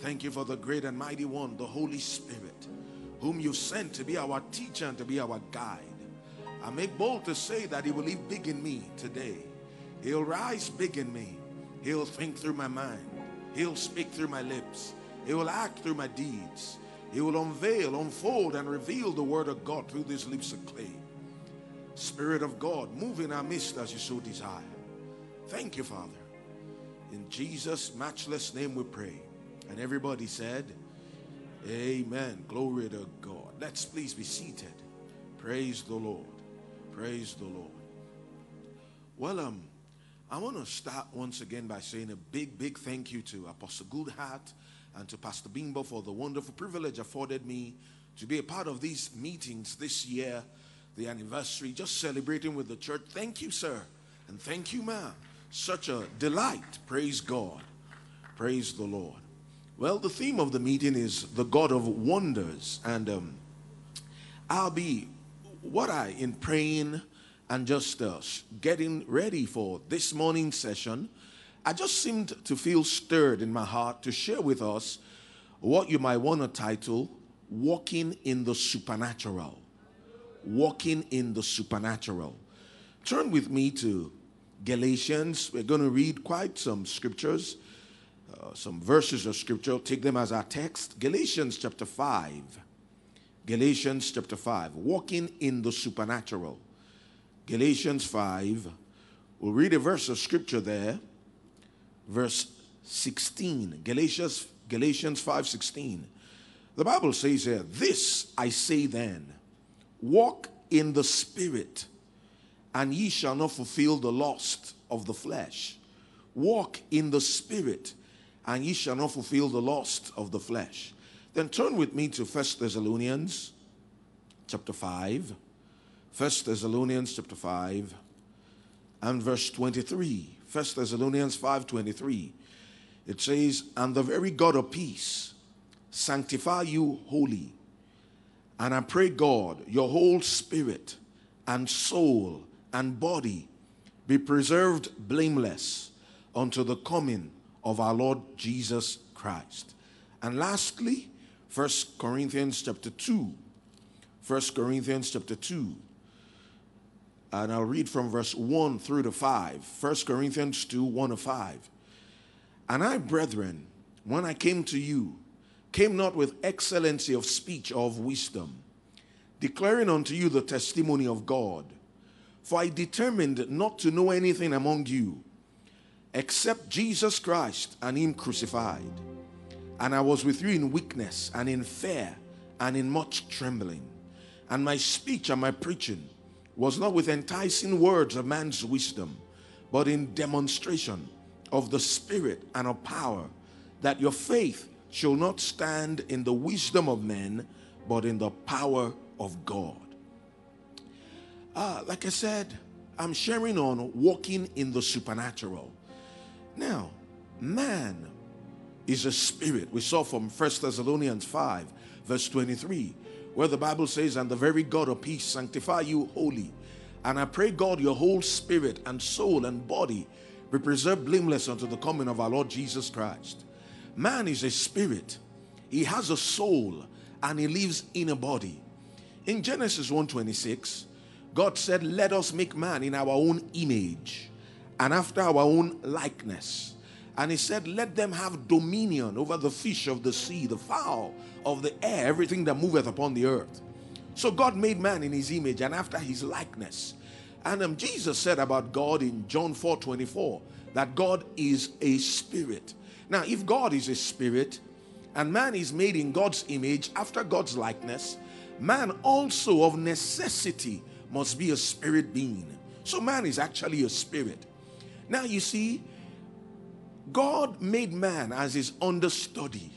Thank you for the great and mighty one, the Holy Spirit, whom you sent to be our teacher and to be our guide. I make bold to say that He will live big in me today. He'll rise big in me. He'll think through my mind. He'll speak through my lips. He will act through my deeds. He will unveil, unfold, and reveal the word of God through these lips of clay. Spirit of God, move in our midst as you so desire. Thank you, Father. In Jesus' matchless name we pray. And everybody said, Amen. Glory to God. Let's please be seated. Praise the Lord. Praise the Lord. Well, um, I want to start once again by saying a big, big thank you to Apostle Goodhart and to Pastor Bimbo for the wonderful privilege afforded me to be a part of these meetings this year, the anniversary, just celebrating with the church. Thank you, sir. And thank you, ma'am. Such a delight. Praise God. Praise the Lord. Well, the theme of the meeting is the God of wonders. And um, I'll be, what I, in praying and just uh, getting ready for this morning session, I just seemed to feel stirred in my heart to share with us what you might want to title Walking in the Supernatural. Walking in the Supernatural. Turn with me to Galatians. We're going to read quite some scriptures, uh, some verses of scripture. Take them as our text. Galatians chapter 5. Galatians chapter 5. Walking in the Supernatural. Galatians 5. We'll read a verse of scripture there. Verse 16. Galatians, Galatians 5 16. The Bible says here, This I say then, walk in the Spirit, and ye shall not fulfill the lust of the flesh. Walk in the Spirit, and ye shall not fulfill the lust of the flesh. Then turn with me to First Thessalonians chapter 5. 1 Thessalonians chapter 5 and verse 23. 1 Thessalonians 5:23. It says, "And the very God of peace sanctify you wholly. And I pray God, your whole spirit and soul and body be preserved blameless unto the coming of our Lord Jesus Christ." And lastly, 1 Corinthians chapter 2. 1 Corinthians chapter 2 and I'll read from verse 1 through to 5. 1 Corinthians 2 1 to 5. And I, brethren, when I came to you, came not with excellency of speech or of wisdom, declaring unto you the testimony of God. For I determined not to know anything among you except Jesus Christ and Him crucified. And I was with you in weakness and in fear and in much trembling. And my speech and my preaching was not with enticing words of man's wisdom, but in demonstration of the Spirit and of power, that your faith shall not stand in the wisdom of men, but in the power of God. Ah, like I said, I'm sharing on walking in the supernatural. Now, man is a spirit. We saw from 1 Thessalonians 5, verse 23 where the Bible says, And the very God of peace sanctify you wholly. And I pray, God, your whole spirit and soul and body be preserved blameless unto the coming of our Lord Jesus Christ. Man is a spirit, he has a soul, and he lives in a body. In Genesis 1:26, God said, Let us make man in our own image and after our own likeness. And he said, Let them have dominion over the fish of the sea, the fowl of the air, everything that moveth upon the earth. So God made man in his image and after his likeness. And um, Jesus said about God in John 4 24 that God is a spirit. Now, if God is a spirit and man is made in God's image after God's likeness, man also of necessity must be a spirit being. So man is actually a spirit. Now, you see, God made man as his understudy.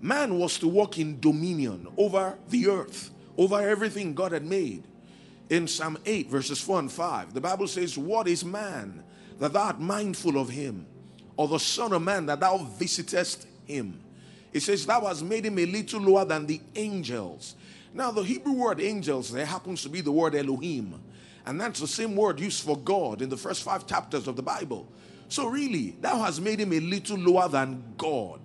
Man was to walk in dominion over the earth, over everything God had made. In Psalm 8, verses 4 and 5, the Bible says, What is man that thou art mindful of him? Or the Son of Man that thou visitest him? It says, Thou hast made him a little lower than the angels. Now, the Hebrew word angels there happens to be the word Elohim. And that's the same word used for God in the first five chapters of the Bible. So, really, thou hast made him a little lower than God.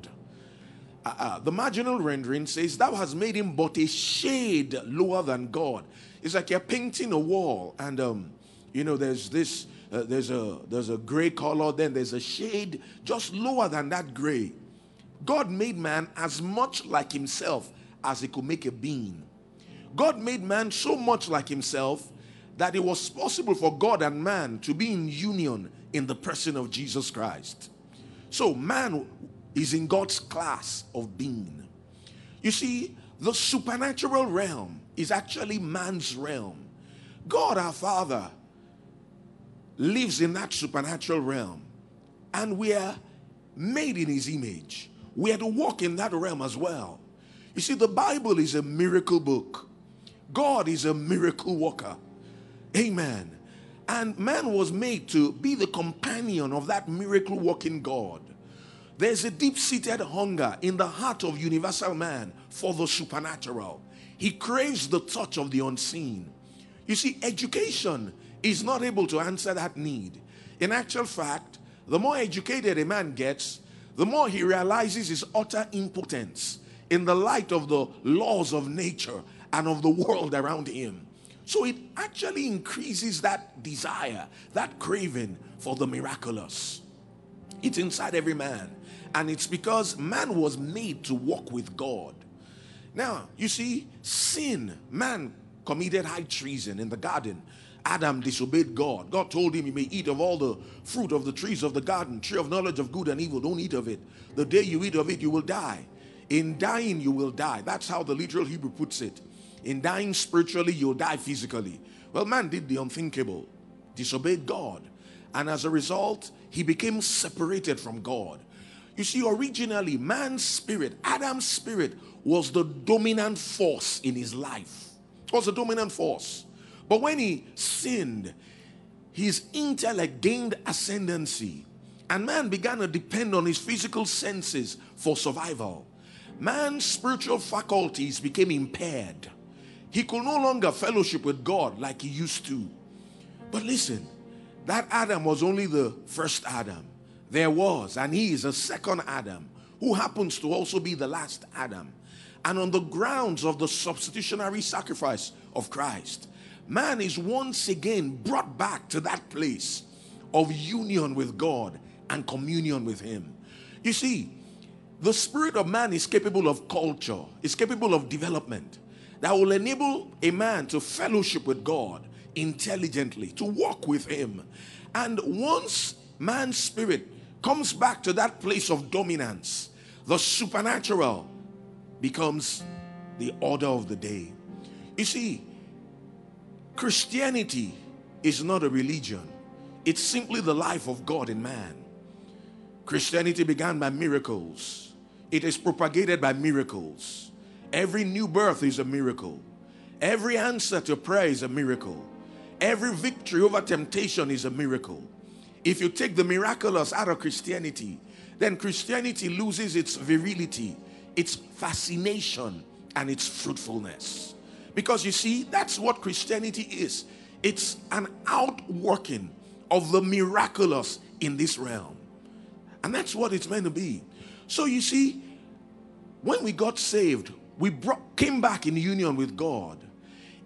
uh, uh, the marginal rendering says, Thou hast made him but a shade lower than God. It's like you're painting a wall, and um, you know, there's this, uh, there's a there's a gray color, then there's a shade just lower than that gray. God made man as much like himself as he could make a being. God made man so much like himself that it was possible for God and man to be in union in the person of Jesus Christ. So man is in God's class of being. You see, the supernatural realm is actually man's realm. God our Father lives in that supernatural realm, and we are made in his image. We are to walk in that realm as well. You see, the Bible is a miracle book. God is a miracle worker. Amen. And man was made to be the companion of that miracle working God. There's a deep seated hunger in the heart of universal man for the supernatural. He craves the touch of the unseen. You see, education is not able to answer that need. In actual fact, the more educated a man gets, the more he realizes his utter impotence in the light of the laws of nature and of the world around him. So it actually increases that desire, that craving for the miraculous. It's inside every man. And it's because man was made to walk with God. Now, you see, sin, man committed high treason in the garden. Adam disobeyed God. God told him, You may eat of all the fruit of the trees of the garden, tree of knowledge of good and evil. Don't eat of it. The day you eat of it, you will die. In dying, you will die. That's how the literal Hebrew puts it. In dying spiritually, you'll die physically. Well, man did the unthinkable, disobeyed God. And as a result, he became separated from God. You see, originally, man's spirit, Adam's spirit, was the dominant force in his life. It was the dominant force. But when he sinned, his intellect gained ascendancy, and man began to depend on his physical senses for survival. Man's spiritual faculties became impaired. He could no longer fellowship with God like he used to. But listen, that Adam was only the first Adam. There was, and he is a second Adam who happens to also be the last Adam. And on the grounds of the substitutionary sacrifice of Christ, man is once again brought back to that place of union with God and communion with Him. You see, the spirit of man is capable of culture, is capable of development that will enable a man to fellowship with God intelligently, to walk with Him. And once man's spirit comes back to that place of dominance, the supernatural becomes the order of the day. You see, Christianity is not a religion, it's simply the life of God in man. Christianity began by miracles, it is propagated by miracles. Every new birth is a miracle, every answer to prayer is a miracle, every victory over temptation is a miracle. If you take the miraculous out of Christianity, then Christianity loses its virility, its fascination, and its fruitfulness. Because you see, that's what Christianity is it's an outworking of the miraculous in this realm. And that's what it's meant to be. So you see, when we got saved, we brought, came back in union with God.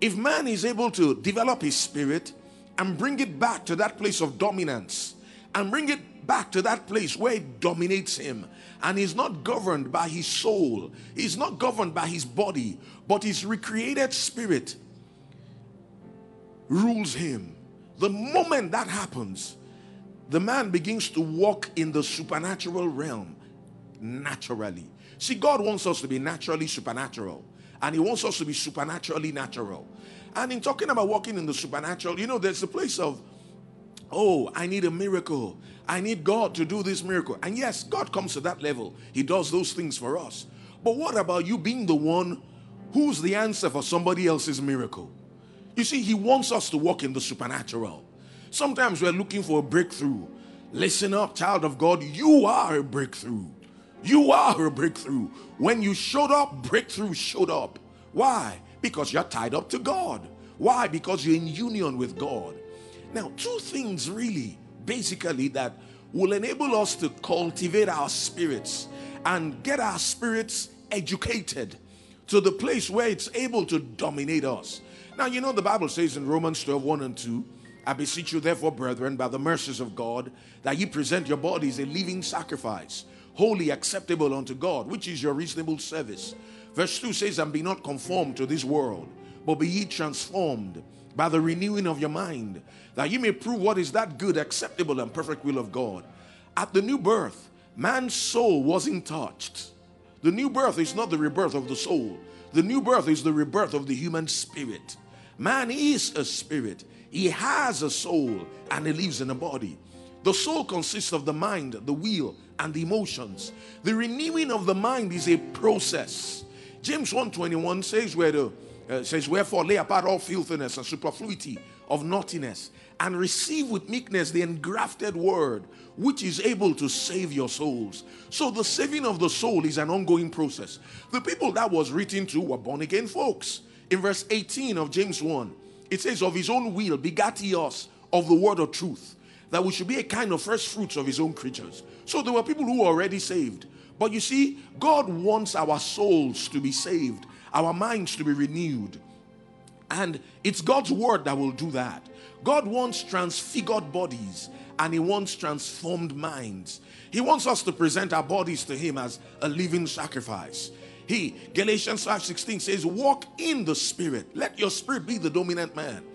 If man is able to develop his spirit and bring it back to that place of dominance and bring it back to that place where it dominates him and he's not governed by his soul, he's not governed by his body, but his recreated spirit rules him. The moment that happens, the man begins to walk in the supernatural realm naturally. See, God wants us to be naturally supernatural, and He wants us to be supernaturally natural. And in talking about walking in the supernatural, you know, there's a place of, oh, I need a miracle. I need God to do this miracle. And yes, God comes to that level, He does those things for us. But what about you being the one who's the answer for somebody else's miracle? You see, He wants us to walk in the supernatural. Sometimes we're looking for a breakthrough. Listen up, child of God, you are a breakthrough. You are a breakthrough. When you showed up, breakthrough showed up. Why? Because you're tied up to God. Why? Because you're in union with God. Now, two things really, basically, that will enable us to cultivate our spirits and get our spirits educated to the place where it's able to dominate us. Now, you know, the Bible says in Romans 12 1 and 2, I beseech you, therefore, brethren, by the mercies of God, that ye present your bodies a living sacrifice, holy, acceptable unto God, which is your reasonable service. Verse 2 says, And be not conformed to this world, but be ye transformed by the renewing of your mind, that ye may prove what is that good, acceptable, and perfect will of God. At the new birth, man's soul wasn't touched. The new birth is not the rebirth of the soul, the new birth is the rebirth of the human spirit. Man is a spirit, he has a soul, and he lives in a body. The soul consists of the mind, the will, and the emotions. The renewing of the mind is a process. James 1:21 says where the uh, says wherefore lay apart all filthiness and superfluity of naughtiness and receive with meekness the engrafted word which is able to save your souls. So the saving of the soul is an ongoing process. The people that was written to were born again folks. In verse 18 of James 1, it says, Of his own will begat he us of the word of truth, that we should be a kind of first fruits of his own creatures. So there were people who were already saved. But you see, God wants our souls to be saved, our minds to be renewed. And it's God's word that will do that. God wants transfigured bodies and He wants transformed minds. He wants us to present our bodies to Him as a living sacrifice. He, Galatians 5:16 says, walk in the spirit. Let your spirit be the dominant man.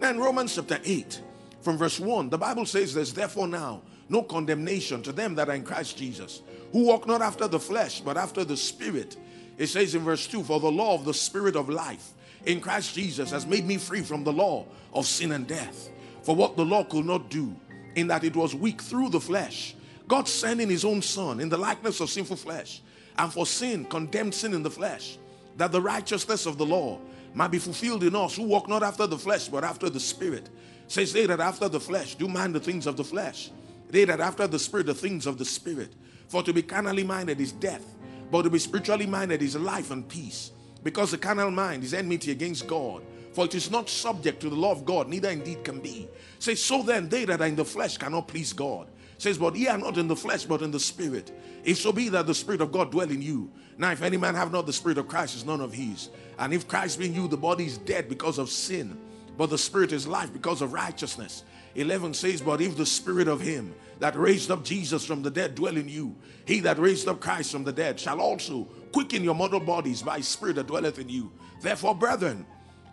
Now in Romans chapter 8, from verse 1, the Bible says there's therefore now no condemnation to them that are in Christ Jesus, who walk not after the flesh, but after the spirit. It says in verse 2, For the law of the spirit of life in Christ Jesus has made me free from the law of sin and death. For what the law could not do, in that it was weak through the flesh, God sending his own son in the likeness of sinful flesh, and for sin, condemned sin in the flesh, that the righteousness of the law might be fulfilled in us who walk not after the flesh, but after the spirit. Says they that after the flesh do mind the things of the flesh, they that after the spirit the things of the spirit. For to be carnally minded is death, but to be spiritually minded is life and peace. Because the carnal mind is enmity against God. For it is not subject to the law of God, neither indeed can be. Says, so then they that are in the flesh cannot please God. Says, but ye are not in the flesh, but in the spirit. If so be that the spirit of God dwell in you. Now, if any man have not the spirit of Christ, is none of his. And if Christ be in you, the body is dead because of sin, but the spirit is life because of righteousness. 11 says, But if the spirit of him that raised up Jesus from the dead dwell in you, he that raised up Christ from the dead shall also quicken your mortal bodies by spirit that dwelleth in you. Therefore, brethren,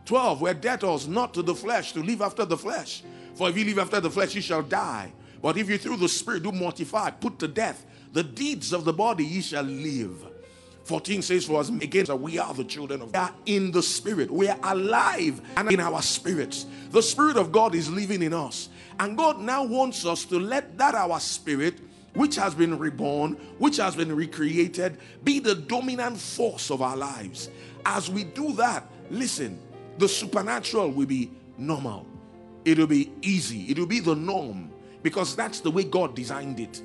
12, we're debtors not to the flesh to live after the flesh. For if you live after the flesh, you shall die. But if you through the spirit do mortify, put to death the deeds of the body, ye shall live. 14 says for us again that we are the children of God are in the spirit. We are alive and in our spirits. The spirit of God is living in us. And God now wants us to let that our spirit which has been reborn, which has been recreated, be the dominant force of our lives. As we do that, listen, the supernatural will be normal. It will be easy. It will be the norm because that's the way God designed it.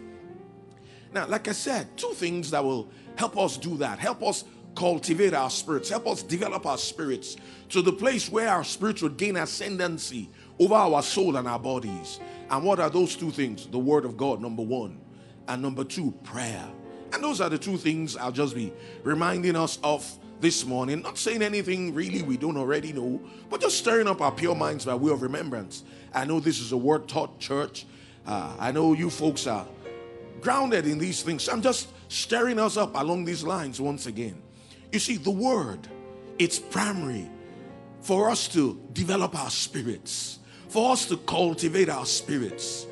Now, like I said, two things that will help us do that, help us cultivate our spirits, help us develop our spirits to the place where our spirits would gain ascendancy over our soul and our bodies. And what are those two things? The Word of God, number one, and number two, prayer. And those are the two things I'll just be reminding us of this morning. Not saying anything really we don't already know, but just stirring up our pure minds by way of remembrance. I know this is a word taught church. Uh, I know you folks are grounded in these things. I'm just stirring us up along these lines once again. You see, the word, it's primary for us to develop our spirits, for us to cultivate our spirits.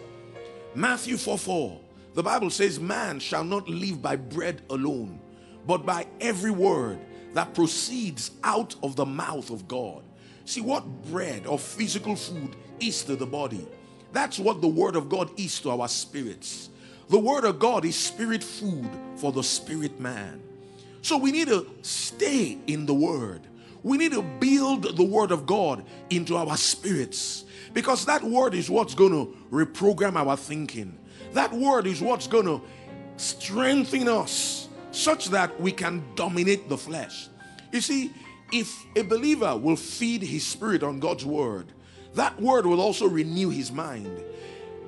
Matthew 4 4, the Bible says, Man shall not live by bread alone, but by every word that proceeds out of the mouth of God. See what bread or physical food is to the body. That's what the word of God is to our spirits. The word of God is spirit food for the spirit man. So we need to stay in the word. We need to build the word of God into our spirits because that word is what's going to reprogram our thinking. That word is what's going to strengthen us such that we can dominate the flesh. You see, if a believer will feed his spirit on God's word, that word will also renew his mind.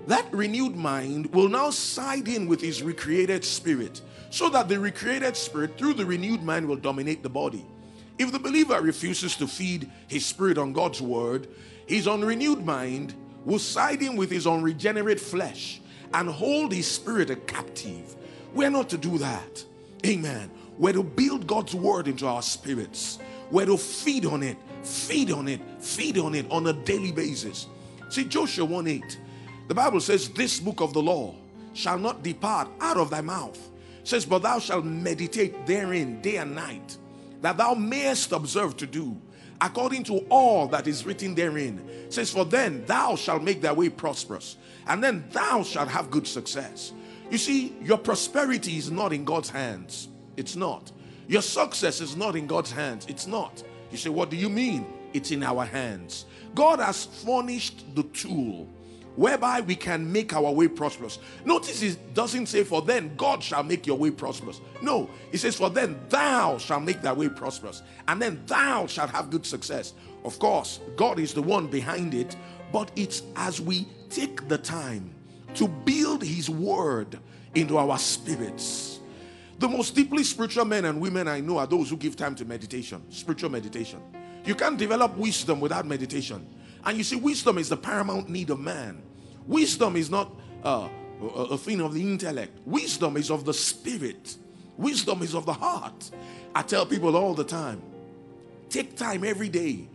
That renewed mind will now side in with his recreated spirit so that the recreated spirit through the renewed mind will dominate the body. If the believer refuses to feed his spirit on God's word, his unrenewed mind will side in with his unregenerate flesh and hold his spirit a captive. We're not to do that. Amen. We're to build God's word into our spirits. We're to feed on it, feed on it, feed on it on a daily basis. See, Joshua 1 8, the Bible says, This book of the law shall not depart out of thy mouth. It says, But thou shalt meditate therein day and night, that thou mayest observe to do according to all that is written therein. It says, For then thou shalt make thy way prosperous, and then thou shalt have good success. You see, your prosperity is not in God's hands. It's not. Your success is not in God's hands. It's not. You say, What do you mean? It's in our hands. God has furnished the tool whereby we can make our way prosperous. Notice it doesn't say, For then God shall make your way prosperous. No, it says, For then thou shalt make thy way prosperous, and then thou shalt have good success. Of course, God is the one behind it, but it's as we take the time to build His word into our spirits. The most deeply spiritual men and women I know are those who give time to meditation, spiritual meditation. You can't develop wisdom without meditation. And you see, wisdom is the paramount need of man. Wisdom is not uh, a thing of the intellect, wisdom is of the spirit, wisdom is of the heart. I tell people all the time take time every day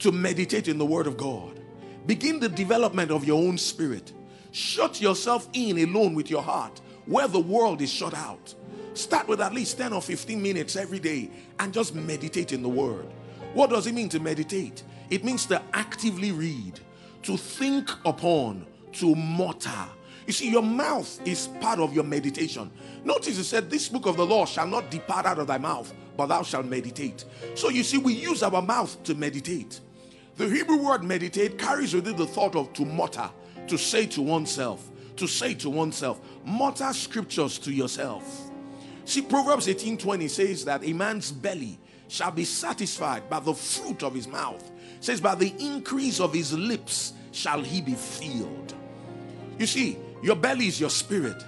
to meditate in the Word of God. Begin the development of your own spirit. Shut yourself in alone with your heart where the world is shut out. Start with at least 10 or 15 minutes every day and just meditate in the Word. What does it mean to meditate? It means to actively read, to think upon, to mutter. You see, your mouth is part of your meditation. Notice it said, This book of the law shall not depart out of thy mouth, but thou shalt meditate. So you see, we use our mouth to meditate. The Hebrew word meditate carries with it the thought of to mutter, to say to oneself, to say to oneself, mutter scriptures to yourself. See, Proverbs 18 20 says that a man's belly shall be satisfied by the fruit of his mouth. Says, by the increase of his lips shall he be filled. You see, your belly is your spirit.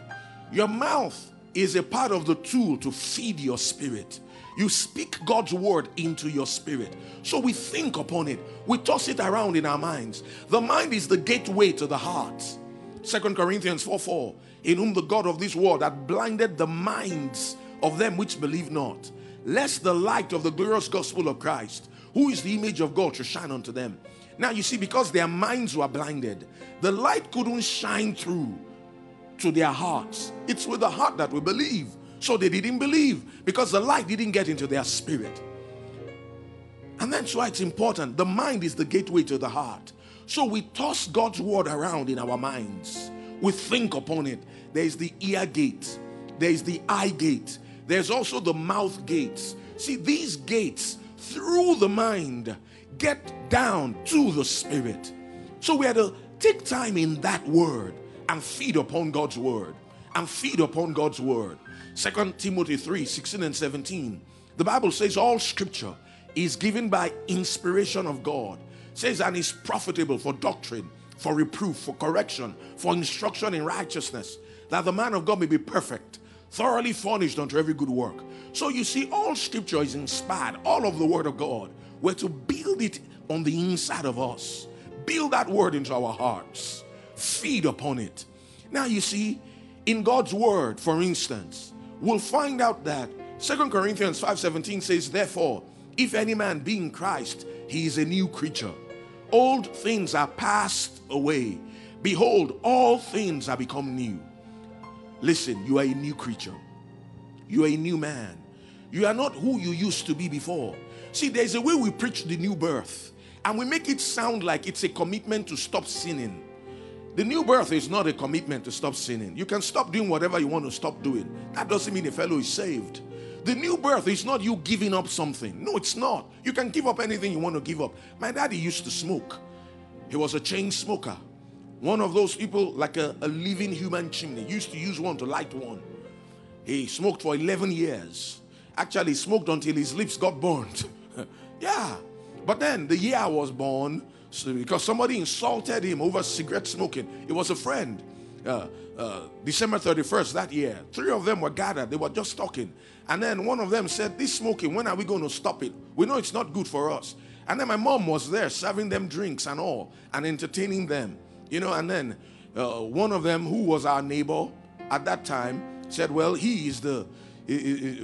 Your mouth is a part of the tool to feed your spirit. You speak God's word into your spirit. So we think upon it. We toss it around in our minds. The mind is the gateway to the heart. Second Corinthians 4 4. In whom the God of this world had blinded the minds of them which believe not, lest the light of the glorious gospel of Christ, who is the image of God, to shine unto them. Now you see, because their minds were blinded, the light couldn't shine through to their hearts. It's with the heart that we believe. So they didn't believe because the light didn't get into their spirit. And that's why it's important. The mind is the gateway to the heart. So we toss God's word around in our minds. We think upon it. There's the ear gate, there's the eye gate, there's also the mouth gates. See, these gates through the mind get down to the spirit. So we had to take time in that word and feed upon God's word and feed upon God's word. Second Timothy 3 16 and 17. The Bible says all scripture is given by inspiration of God. Says and is profitable for doctrine, for reproof, for correction, for instruction in righteousness, that the man of God may be perfect, thoroughly furnished unto every good work. So you see, all scripture is inspired, all of the word of God. We're to build it on the inside of us. Build that word into our hearts. Feed upon it. Now you see, in God's word, for instance, we'll find out that Second Corinthians 5:17 says, Therefore, if any man be in Christ, he is a new creature. Old things are passed away. Behold, all things are become new. Listen, you are a new creature. You are a new man. You are not who you used to be before. See, there's a way we preach the new birth, and we make it sound like it's a commitment to stop sinning. The new birth is not a commitment to stop sinning. You can stop doing whatever you want to stop doing. That doesn't mean a fellow is saved. The new birth is not you giving up something. No, it's not. You can give up anything you want to give up. My daddy used to smoke, he was a chain smoker. One of those people, like a, a living human chimney, used to use one to light one. He smoked for 11 years. Actually, smoked until his lips got burnt. yeah. But then the year I was born, so because somebody insulted him over cigarette smoking, it was a friend. Uh, uh, December 31st that year. Three of them were gathered. They were just talking. And then one of them said, This smoking, when are we going to stop it? We know it's not good for us. And then my mom was there serving them drinks and all and entertaining them. You know, and then uh, one of them, who was our neighbor at that time, said, Well, he is the,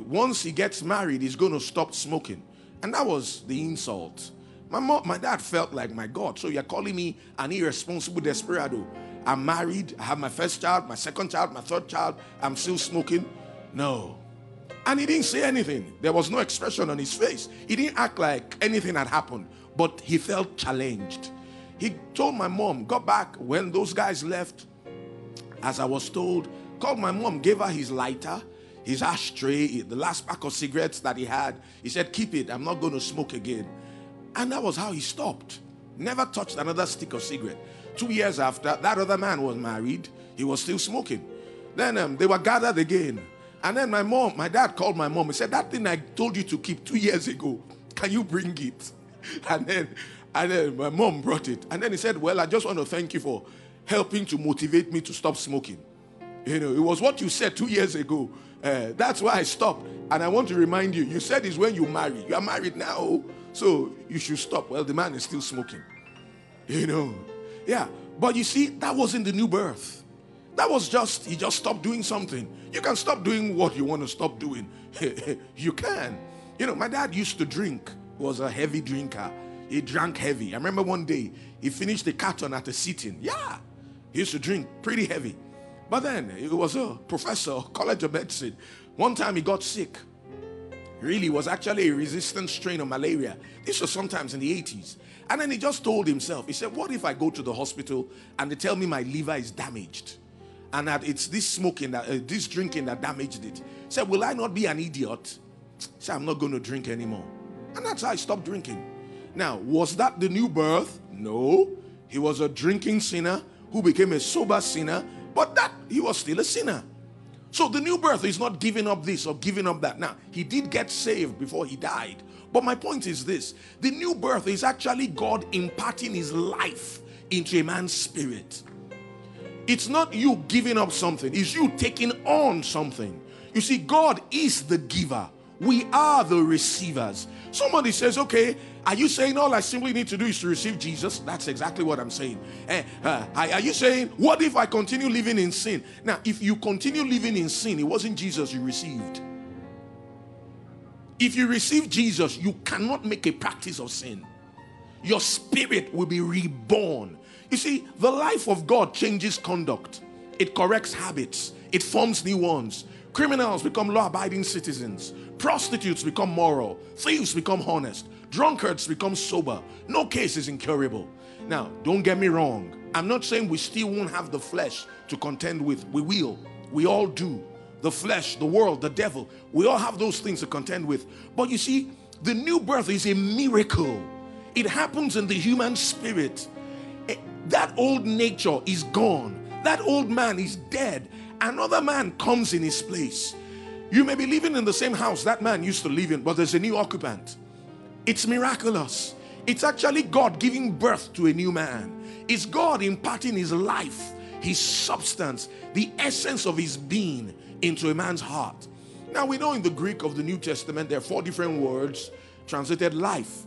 once he gets married, he's going to stop smoking. And that was the insult. My mom, my dad felt like, my God, so you're calling me an irresponsible desperado. I'm married, I have my first child, my second child, my third child, I'm still smoking. No. And he didn't say anything. There was no expression on his face. He didn't act like anything had happened, but he felt challenged. He told my mom, got back when those guys left, as I was told, called my mom, gave her his lighter, his ashtray, the last pack of cigarettes that he had. He said, Keep it, I'm not going to smoke again. And that was how he stopped. Never touched another stick of cigarette. Two years after, that other man was married. He was still smoking. Then um, they were gathered again. And then my mom, my dad called my mom. He said, That thing I told you to keep two years ago, can you bring it? And then, and then my mom brought it. And then he said, Well, I just want to thank you for helping to motivate me to stop smoking. You know, it was what you said two years ago. Uh, that's why I stopped. And I want to remind you, you said it's when you marry. You are married now, so you should stop. Well, the man is still smoking. You know, yeah. But you see, that wasn't the new birth. That was just, he just stopped doing something. You can stop doing what you want to stop doing. you can. You know, my dad used to drink, was a heavy drinker. He drank heavy. I remember one day he finished the carton at a sitting. Yeah, he used to drink pretty heavy. But then he was a professor, College of Medicine. One time he got sick. Really was actually a resistant strain of malaria. This was sometimes in the 80s. And then he just told himself, he said, What if I go to the hospital and they tell me my liver is damaged? And that it's this smoking, that uh, this drinking that damaged it. He said, Will I not be an idiot? He said, I'm not going to drink anymore. And that's how I stopped drinking. Now, was that the new birth? No. He was a drinking sinner who became a sober sinner, but that he was still a sinner. So the new birth is not giving up this or giving up that. Now, he did get saved before he died. But my point is this the new birth is actually God imparting his life into a man's spirit. It's not you giving up something, it's you taking on something. You see, God is the giver, we are the receivers. Somebody says, Okay, are you saying all I simply need to do is to receive Jesus? That's exactly what I'm saying. Eh, uh, are you saying, What if I continue living in sin? Now, if you continue living in sin, it wasn't Jesus you received. If you receive Jesus, you cannot make a practice of sin. Your spirit will be reborn. You see, the life of God changes conduct, it corrects habits, it forms new ones. Criminals become law abiding citizens, prostitutes become moral, thieves become honest, drunkards become sober. No case is incurable. Now, don't get me wrong. I'm not saying we still won't have the flesh to contend with. We will. We all do the flesh, the world, the devil. We all have those things to contend with. But you see, the new birth is a miracle. It happens in the human spirit. Eh, that old nature is gone. That old man is dead. Another man comes in his place. You may be living in the same house that man used to live in, but there's a new occupant. It's miraculous. It's actually God giving birth to a new man. It's God imparting his life, his substance, the essence of his being into a man's heart. Now we know in the Greek of the New Testament there are four different words translated life.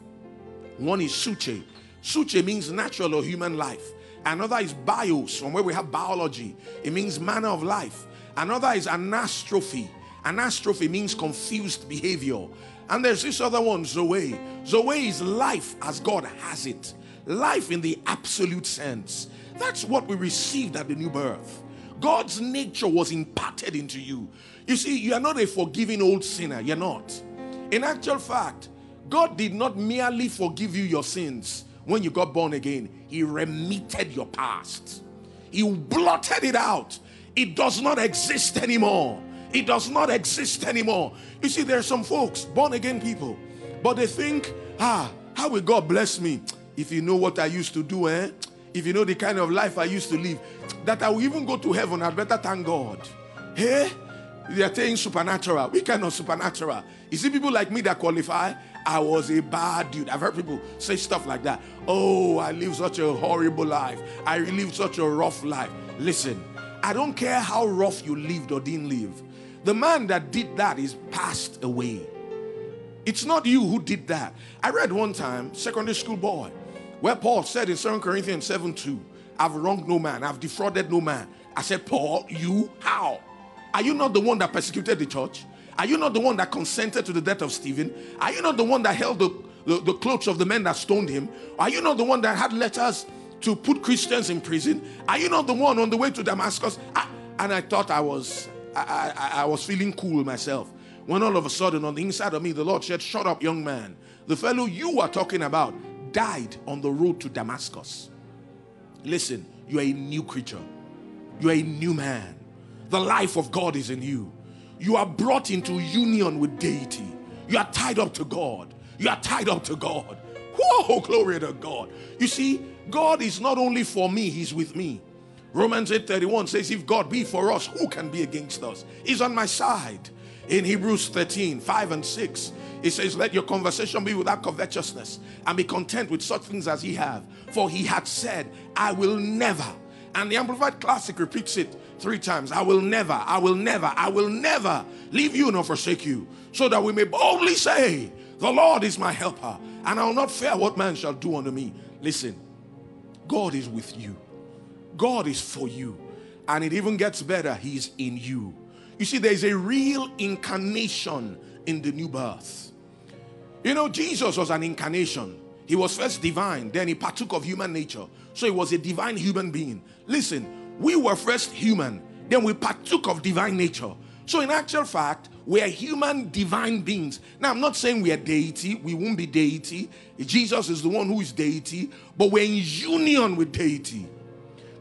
One is psuche. Psuche means natural or human life. Another is bios, from where we have biology. It means manner of life. Another is anastrophe. Anastrophe means confused behavior. And there's this other one, Zoe. Zoe is life as God has it. Life in the absolute sense. That's what we received at the new birth. God's nature was imparted into you. You see, you are not a forgiving old sinner. You're not. In actual fact, God did not merely forgive you your sins when you got born again, He remitted your past, He blotted it out. It does not exist anymore. It does not exist anymore. You see, there are some folks, born again people, but they think, ah, how will God bless me? If you know what I used to do, eh? if you know the kind of life I used to live, that I will even go to heaven, I'd better thank God. Hey, they are saying supernatural. We cannot supernatural. You see, people like me that qualify, I was a bad dude. I've heard people say stuff like that. Oh, I lived such a horrible life. I lived such a rough life. Listen, I don't care how rough you lived or didn't live. The man that did that is passed away. It's not you who did that. I read one time, secondary school boy, where Paul said in 2 Corinthians 7 2, I've wronged no man, I've defrauded no man. I said, Paul, you how? Are you not the one that persecuted the church? Are you not the one that consented to the death of Stephen? Are you not the one that held the, the, the clothes of the men that stoned him? Are you not the one that had letters to put Christians in prison? Are you not the one on the way to Damascus? I, and I thought I was I, I, I was feeling cool myself. When all of a sudden on the inside of me, the Lord said, Shut up, young man. The fellow you are talking about died on the road to Damascus. Listen, you are a new creature. You are a new man. The life of God is in you. You are brought into union with deity. You are tied up to God. You are tied up to God. Whoa, glory to God. You see, God is not only for me, He's with me. Romans 8:31 says, If God be for us, who can be against us? He's on my side. In Hebrews 13, 5 and 6, it says, Let your conversation be without covetousness, and be content with such things as ye have. For he had said, I will never. And the Amplified Classic repeats it three times I will never, I will never, I will never leave you nor forsake you, so that we may boldly say, The Lord is my helper, and I will not fear what man shall do unto me. Listen, God is with you, God is for you, and it even gets better, He's in you. You see, there's a real incarnation in the new birth. You know, Jesus was an incarnation. He was first divine, then he partook of human nature. So he was a divine human being. Listen, we were first human, then we partook of divine nature. So, in actual fact, we are human divine beings. Now, I'm not saying we are deity, we won't be deity. Jesus is the one who is deity, but we're in union with deity.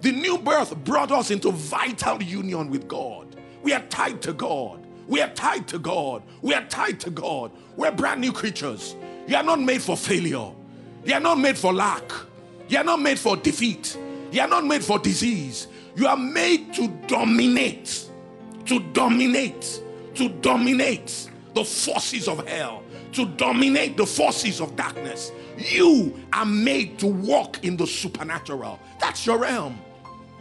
The new birth brought us into vital union with God. We are tied to God. We are tied to God. We are tied to God. We're brand new creatures. You are not made for failure. You are not made for lack. You are not made for defeat. You are not made for disease. You are made to dominate. To dominate. To dominate the forces of hell. To dominate the forces of darkness. You are made to walk in the supernatural. That's your realm.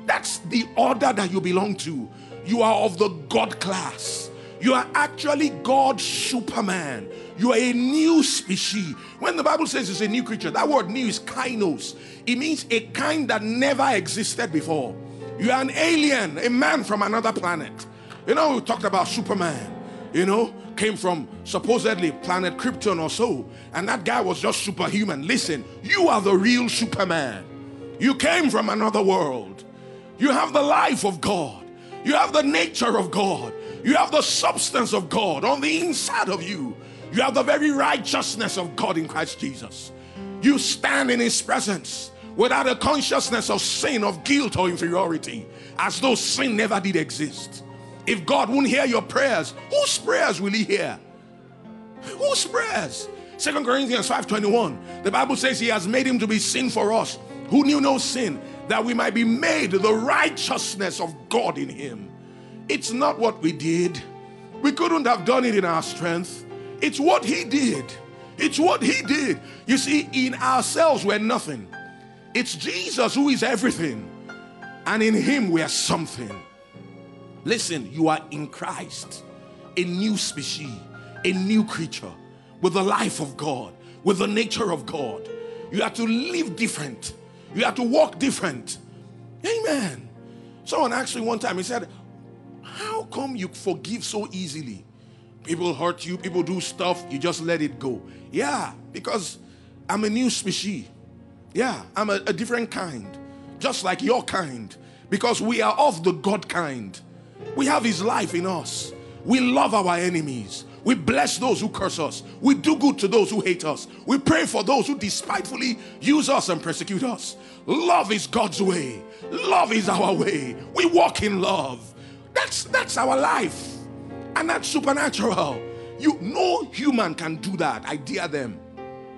That's the order that you belong to. You are of the God class. You are actually God Superman. You are a new species. When the Bible says it's a new creature, that word new is kainos. It means a kind that never existed before. You are an alien, a man from another planet. You know, we talked about Superman, you know, came from supposedly planet Krypton or so, and that guy was just superhuman. Listen, you are the real Superman. You came from another world. You have the life of God. You have the nature of God. You have the substance of God on the inside of you. You have the very righteousness of God in Christ Jesus. You stand in His presence without a consciousness of sin, of guilt, or inferiority, as though sin never did exist. If God won't hear your prayers, whose prayers will He hear? Whose prayers? Second Corinthians 5:21. The Bible says He has made Him to be sin for us, who knew no sin, that we might be made the righteousness of God in Him. It's not what we did. We couldn't have done it in our strength. It's what He did. It's what He did. You see, in ourselves, we're nothing. It's Jesus who is everything. And in Him, we are something. Listen, you are in Christ, a new species, a new creature with the life of God, with the nature of God. You have to live different. You have to walk different. Amen. Someone asked me one time, he said, How come you forgive so easily? People hurt you, people do stuff, you just let it go. Yeah, because I'm a new species. Yeah, I'm a, a different kind, just like your kind, because we are of the God kind. We have His life in us. We love our enemies. We bless those who curse us. We do good to those who hate us. We pray for those who despitefully use us and persecute us. Love is God's way. Love is our way. We walk in love. That's that's our life. And that's supernatural. You no human can do that. I dare them.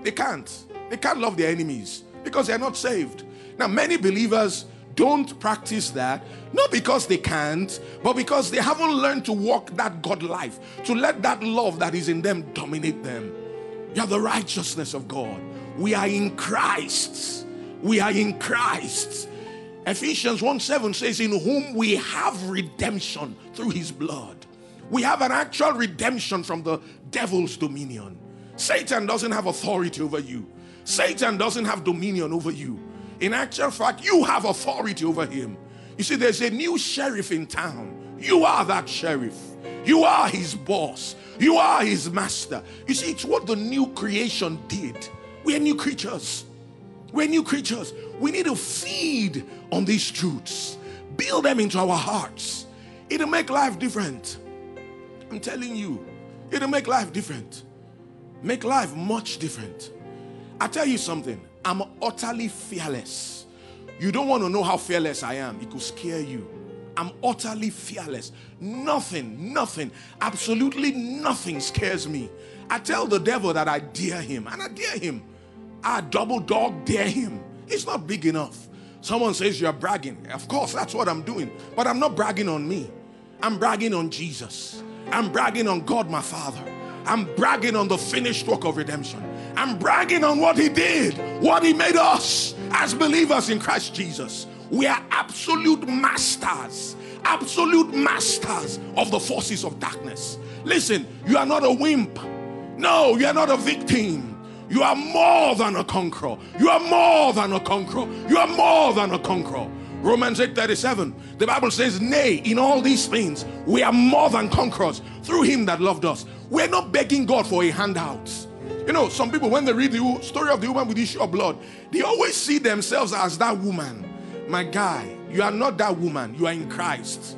They can't. They can't love their enemies because they're not saved. Now, many believers don't practice that, not because they can't, but because they haven't learned to walk that God life, to let that love that is in them dominate them. You are the righteousness of God. We are in Christ. We are in Christ. Ephesians 1 7 says, In whom we have redemption through his blood. We have an actual redemption from the devil's dominion. Satan doesn't have authority over you, Satan doesn't have dominion over you. In actual fact, you have authority over him. You see, there's a new sheriff in town. You are that sheriff. You are his boss. You are his master. You see, it's what the new creation did. We are new creatures. We're new creatures. We need to feed on these truths, build them into our hearts. It'll make life different. I'm telling you, it'll make life different. Make life much different. I tell you something, I'm utterly fearless. You don't want to know how fearless I am, it could scare you. I'm utterly fearless. Nothing, nothing, absolutely nothing scares me. I tell the devil that I dare him, and I dare him. I double dog dare him. It's not big enough. Someone says you're bragging. Of course, that's what I'm doing. But I'm not bragging on me. I'm bragging on Jesus. I'm bragging on God, my Father. I'm bragging on the finished work of redemption. I'm bragging on what He did, what He made us as believers in Christ Jesus. We are absolute masters, absolute masters of the forces of darkness. Listen, you are not a wimp. No, you are not a victim. You are more than a conqueror. You are more than a conqueror. You are more than a conqueror. Romans 8 37. The Bible says, Nay, in all these things, we are more than conquerors through him that loved us. We're not begging God for a handout. You know, some people, when they read the story of the woman with the issue of blood, they always see themselves as that woman. My guy, you are not that woman. You are in Christ.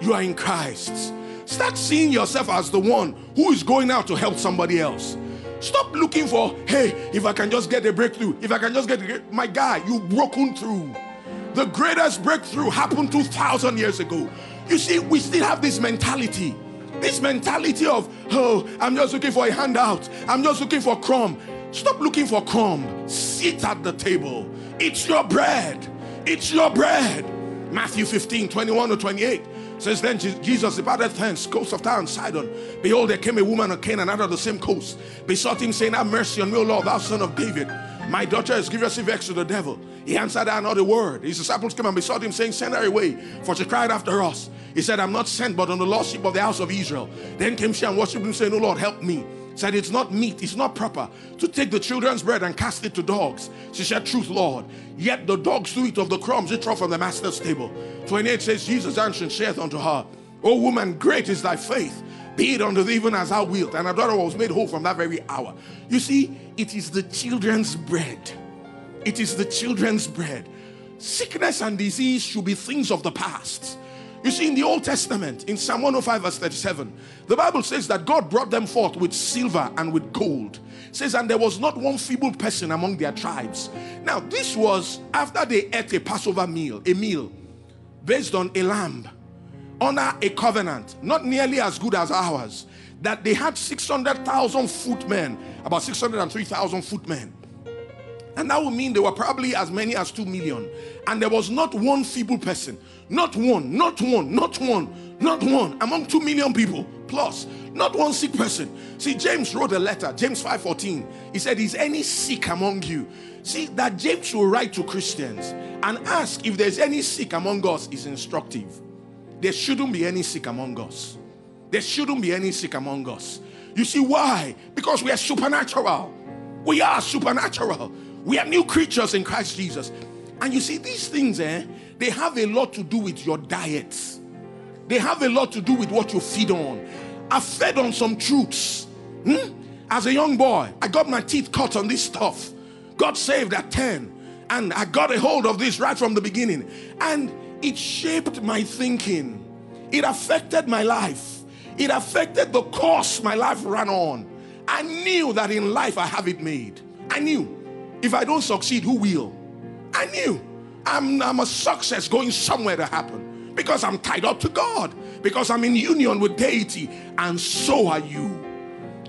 You are in Christ. Start seeing yourself as the one who is going out to help somebody else. Stop looking for, hey, if I can just get a breakthrough, if I can just get my guy, you've broken through. The greatest breakthrough happened 2,000 years ago. You see, we still have this mentality. This mentality of, oh, I'm just looking for a handout. I'm just looking for crumb. Stop looking for crumb. Sit at the table. It's your bread. It's your bread. Matthew 15, 21 to 28 says then Jesus departed thence, coast of Tyre and Sidon. Behold, there came a woman of Canaan out of the same coast, besought him, saying, Have mercy on me, O Lord, thou son of David. My daughter is grievously vexed to the devil. He answered her not a word. His disciples came and besought him, saying, Send her away, for she cried after us. He said, I'm not sent, but on the lost sheep of the house of Israel. Then came she and worshipped him, saying, O Lord, help me. Said, It's not meet, it's not proper to take the children's bread and cast it to dogs. She said, Truth, Lord. Yet the dogs do eat of the crumbs which drop from the master's table. 28 says, Jesus answered, saith unto her, O woman, great is thy faith be it unto thee even as thou wilt. And her daughter was made whole from that very hour. You see, it is the children's bread. It is the children's bread. Sickness and disease should be things of the past. You see, in the Old Testament, in Psalm 105, verse 37, the Bible says that God brought them forth with silver and with gold. It says, and there was not one feeble person among their tribes. Now, this was after they ate a Passover meal, a meal based on a lamb under a covenant, not nearly as good as ours, that they had 600,000 footmen, about 603,000 footmen. And that would mean there were probably as many as 2 million. And there was not one feeble person, not one, not one, not one, not one among 2 million people plus, not one sick person. See, James wrote a letter, James 5:14. He said, Is any sick among you? See, that James will write to Christians and ask if there's any sick among us is instructive. There shouldn't be any sick among us. There shouldn't be any sick among us. You see why? Because we are supernatural. We are supernatural. We are new creatures in Christ Jesus. And you see, these things, eh, they have a lot to do with your diet. They have a lot to do with what you feed on. I fed on some truths. Hmm? As a young boy, I got my teeth cut on this stuff. God saved at 10. And I got a hold of this right from the beginning. And it shaped my thinking. It affected my life. It affected the course my life ran on. I knew that in life I have it made. I knew if I don't succeed, who will? I knew I'm, I'm a success going somewhere to happen because I'm tied up to God, because I'm in union with deity, and so are you.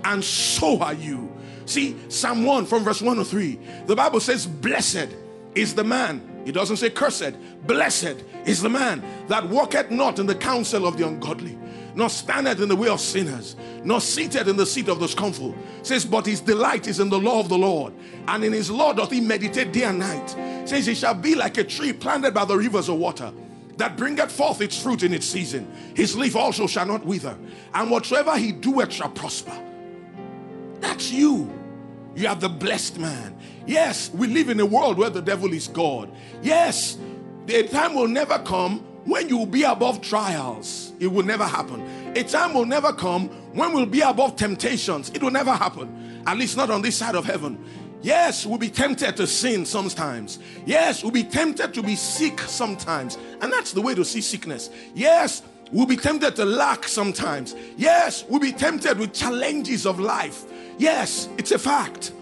And so are you. See, Psalm 1 from verse 1 to 3, the Bible says, Blessed is the man it doesn't say cursed. Blessed is the man that walketh not in the counsel of the ungodly, nor standeth in the way of sinners, nor seated in the seat of the scornful. Says, but his delight is in the law of the Lord, and in his law doth he meditate day and night. says, He shall be like a tree planted by the rivers of water that bringeth forth its fruit in its season. His leaf also shall not wither, and whatsoever he doeth shall prosper. That's you. You are the blessed man. Yes, we live in a world where the devil is God. Yes, the time will never come when you will be above trials. It will never happen. A time will never come when we'll be above temptations. It will never happen. At least not on this side of heaven. Yes, we'll be tempted to sin sometimes. Yes, we'll be tempted to be sick sometimes. And that's the way to see sickness. Yes, we'll be tempted to lack sometimes. Yes, we'll be tempted with challenges of life. Yes, it's a fact.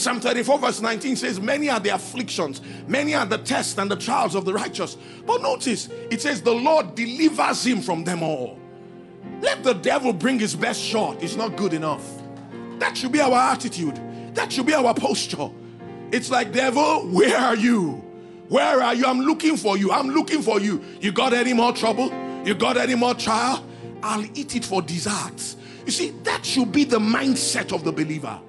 Psalm 34, verse 19 says, Many are the afflictions, many are the tests and the trials of the righteous. But notice, it says, The Lord delivers him from them all. Let the devil bring his best shot, it's not good enough. That should be our attitude, that should be our posture. It's like, Devil, where are you? Where are you? I'm looking for you. I'm looking for you. You got any more trouble? You got any more trial? I'll eat it for desserts. You see, that should be the mindset of the believer.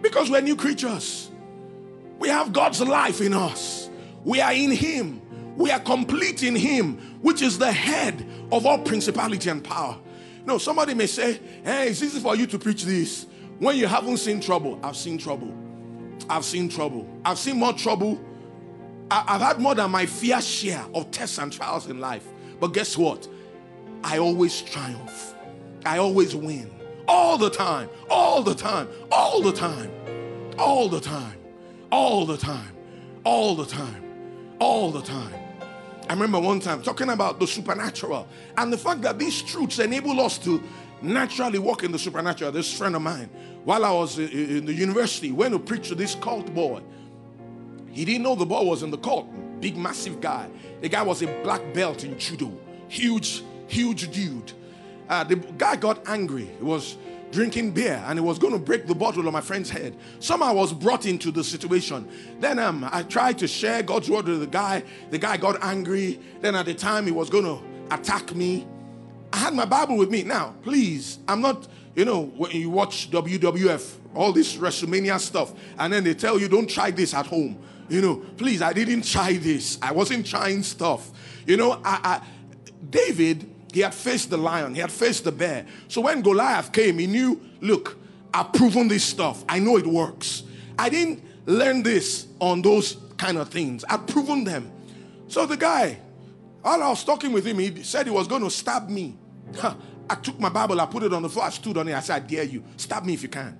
Because we're new creatures. We have God's life in us. We are in Him. We are complete in Him, which is the head of all principality and power. No, somebody may say, Hey, it's easy for you to preach this when you haven't seen trouble. I've seen trouble. I've seen trouble. I've seen more trouble. I've had more than my fair share of tests and trials in life. But guess what? I always triumph. I always win all the time, all the time, all the time, all the time, all the time, all the time, all the time. I remember one time talking about the supernatural and the fact that these truths enable us to naturally walk in the supernatural. This friend of mine, while I was in the university, went to preach to this cult boy. He didn't know the boy was in the cult. Big, massive guy. The guy was a black belt in judo. Huge, huge dude. Uh, the guy got angry. He was drinking beer and he was going to break the bottle on my friend's head. Somehow I was brought into the situation. Then um, I tried to share God's word with the guy. The guy got angry. Then at the time he was going to attack me. I had my Bible with me. Now, please, I'm not, you know, when you watch WWF, all this WrestleMania stuff, and then they tell you don't try this at home. You know, please, I didn't try this. I wasn't trying stuff. You know, I, I David he had faced the lion, he had faced the bear. So when Goliath came, he knew, look, I've proven this stuff. I know it works. I didn't learn this on those kind of things. I've proven them. So the guy, while I was talking with him, he said he was going to stab me. I took my Bible, I put it on the floor, I stood on it, I said, I dare you, stab me if you can.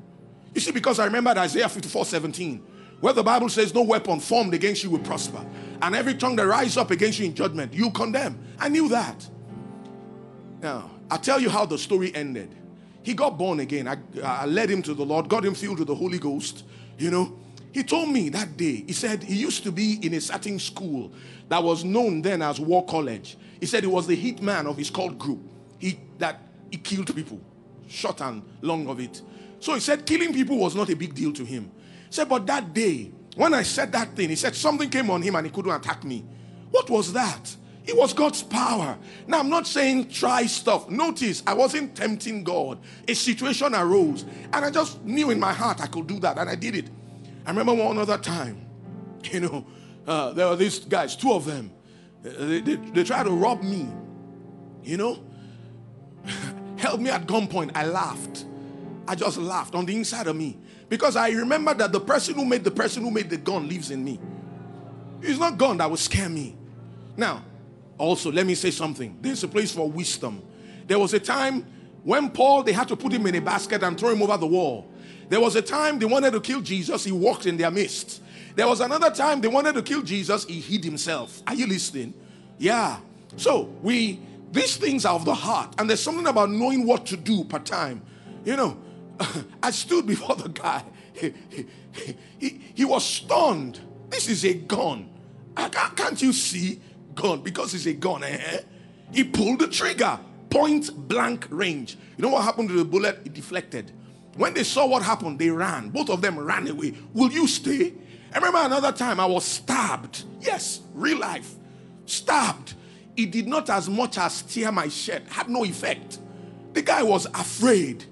You see, because I remembered Isaiah 54 17, where the Bible says, No weapon formed against you will prosper, and every tongue that rises up against you in judgment, you condemn. I knew that. Now, I'll tell you how the story ended. He got born again. I, I led him to the Lord, got him filled with the Holy Ghost. You know, he told me that day, he said he used to be in a certain school that was known then as War College. He said he was the hit man of his cult group. He that he killed people, short and long of it. So he said killing people was not a big deal to him. He said, but that day, when I said that thing, he said something came on him and he couldn't attack me. What was that? It was God's power. Now, I'm not saying try stuff. Notice, I wasn't tempting God. A situation arose, and I just knew in my heart I could do that, and I did it. I remember one other time, you know, uh, there were these guys, two of them. Uh, they, they, they tried to rob me, you know, held me at gunpoint. I laughed. I just laughed on the inside of me because I remember that the person who made the person who made the gun lives in me. It's not gun that will scare me. Now, also, let me say something. There's a place for wisdom. There was a time when Paul, they had to put him in a basket and throw him over the wall. There was a time they wanted to kill Jesus, he walked in their midst. There was another time they wanted to kill Jesus, he hid himself. Are you listening? Yeah. So, we, these things are of the heart, and there's something about knowing what to do per time. You know, I stood before the guy, he, he, he, he was stunned. This is a gun. i Can't you see? Gun because it's a gun. Eh? He pulled the trigger, point blank range. You know what happened to the bullet? It deflected. When they saw what happened, they ran. Both of them ran away. Will you stay? I remember another time I was stabbed. Yes, real life. Stabbed. It did not as much as tear my shirt, had no effect. The guy was afraid.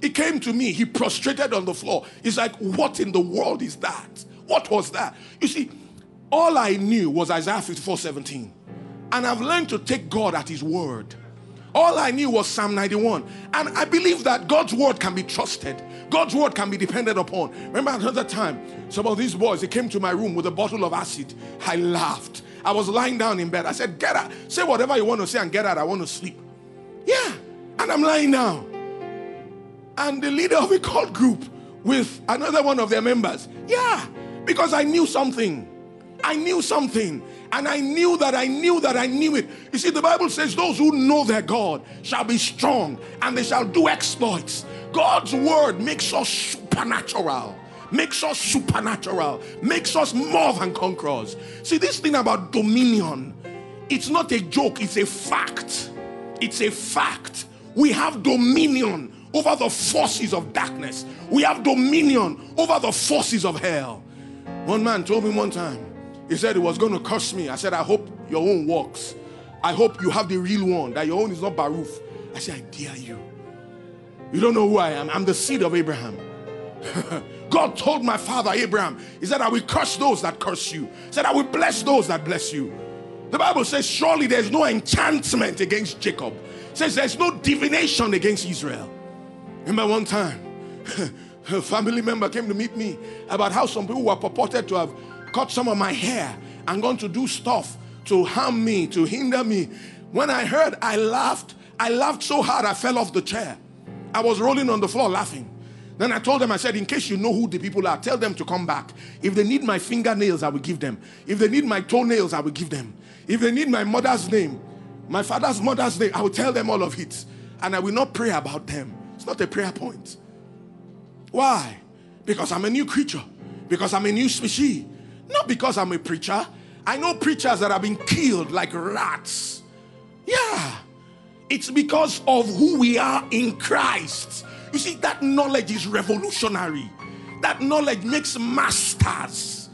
He came to me, he prostrated on the floor. He's like, What in the world is that? What was that? You see, all I knew was Isaiah 54 17. And I've learned to take God at His word. All I knew was Psalm 91. And I believe that God's word can be trusted. God's word can be depended upon. Remember another time, some of these boys, they came to my room with a bottle of acid. I laughed. I was lying down in bed. I said, Get out. Say whatever you want to say and get out. I want to sleep. Yeah. And I'm lying down. And the leader of a cult group with another one of their members. Yeah. Because I knew something. I knew something. And I knew that I knew that I knew it. You see, the Bible says, Those who know their God shall be strong and they shall do exploits. God's word makes us supernatural makes us supernatural, makes us more than conquerors. See, this thing about dominion, it's not a joke, it's a fact. It's a fact. We have dominion over the forces of darkness, we have dominion over the forces of hell. One man told me one time, he said it was going to curse me. I said, I hope your own works. I hope you have the real one, that your own is not Baruf. I said, I dare you. You don't know who I am. I'm the seed of Abraham. God told my father Abraham, He said, I will curse those that curse you. He said, I will bless those that bless you. The Bible says, Surely there's no enchantment against Jacob. It says there's no divination against Israel. Remember one time, a family member came to meet me about how some people were purported to have cut some of my hair and gone to do stuff to harm me, to hinder me. When I heard, I laughed. I laughed so hard I fell off the chair. I was rolling on the floor laughing. Then I told them, I said, in case you know who the people are, tell them to come back. If they need my fingernails, I will give them. If they need my toenails, I will give them. If they need my mother's name, my father's mother's name, I will tell them all of it. And I will not pray about them. It's not a prayer point. Why? Because I'm a new creature. Because I'm a new species. Not because I'm a preacher. I know preachers that have been killed like rats. Yeah. It's because of who we are in Christ. You see, that knowledge is revolutionary. That knowledge makes masters,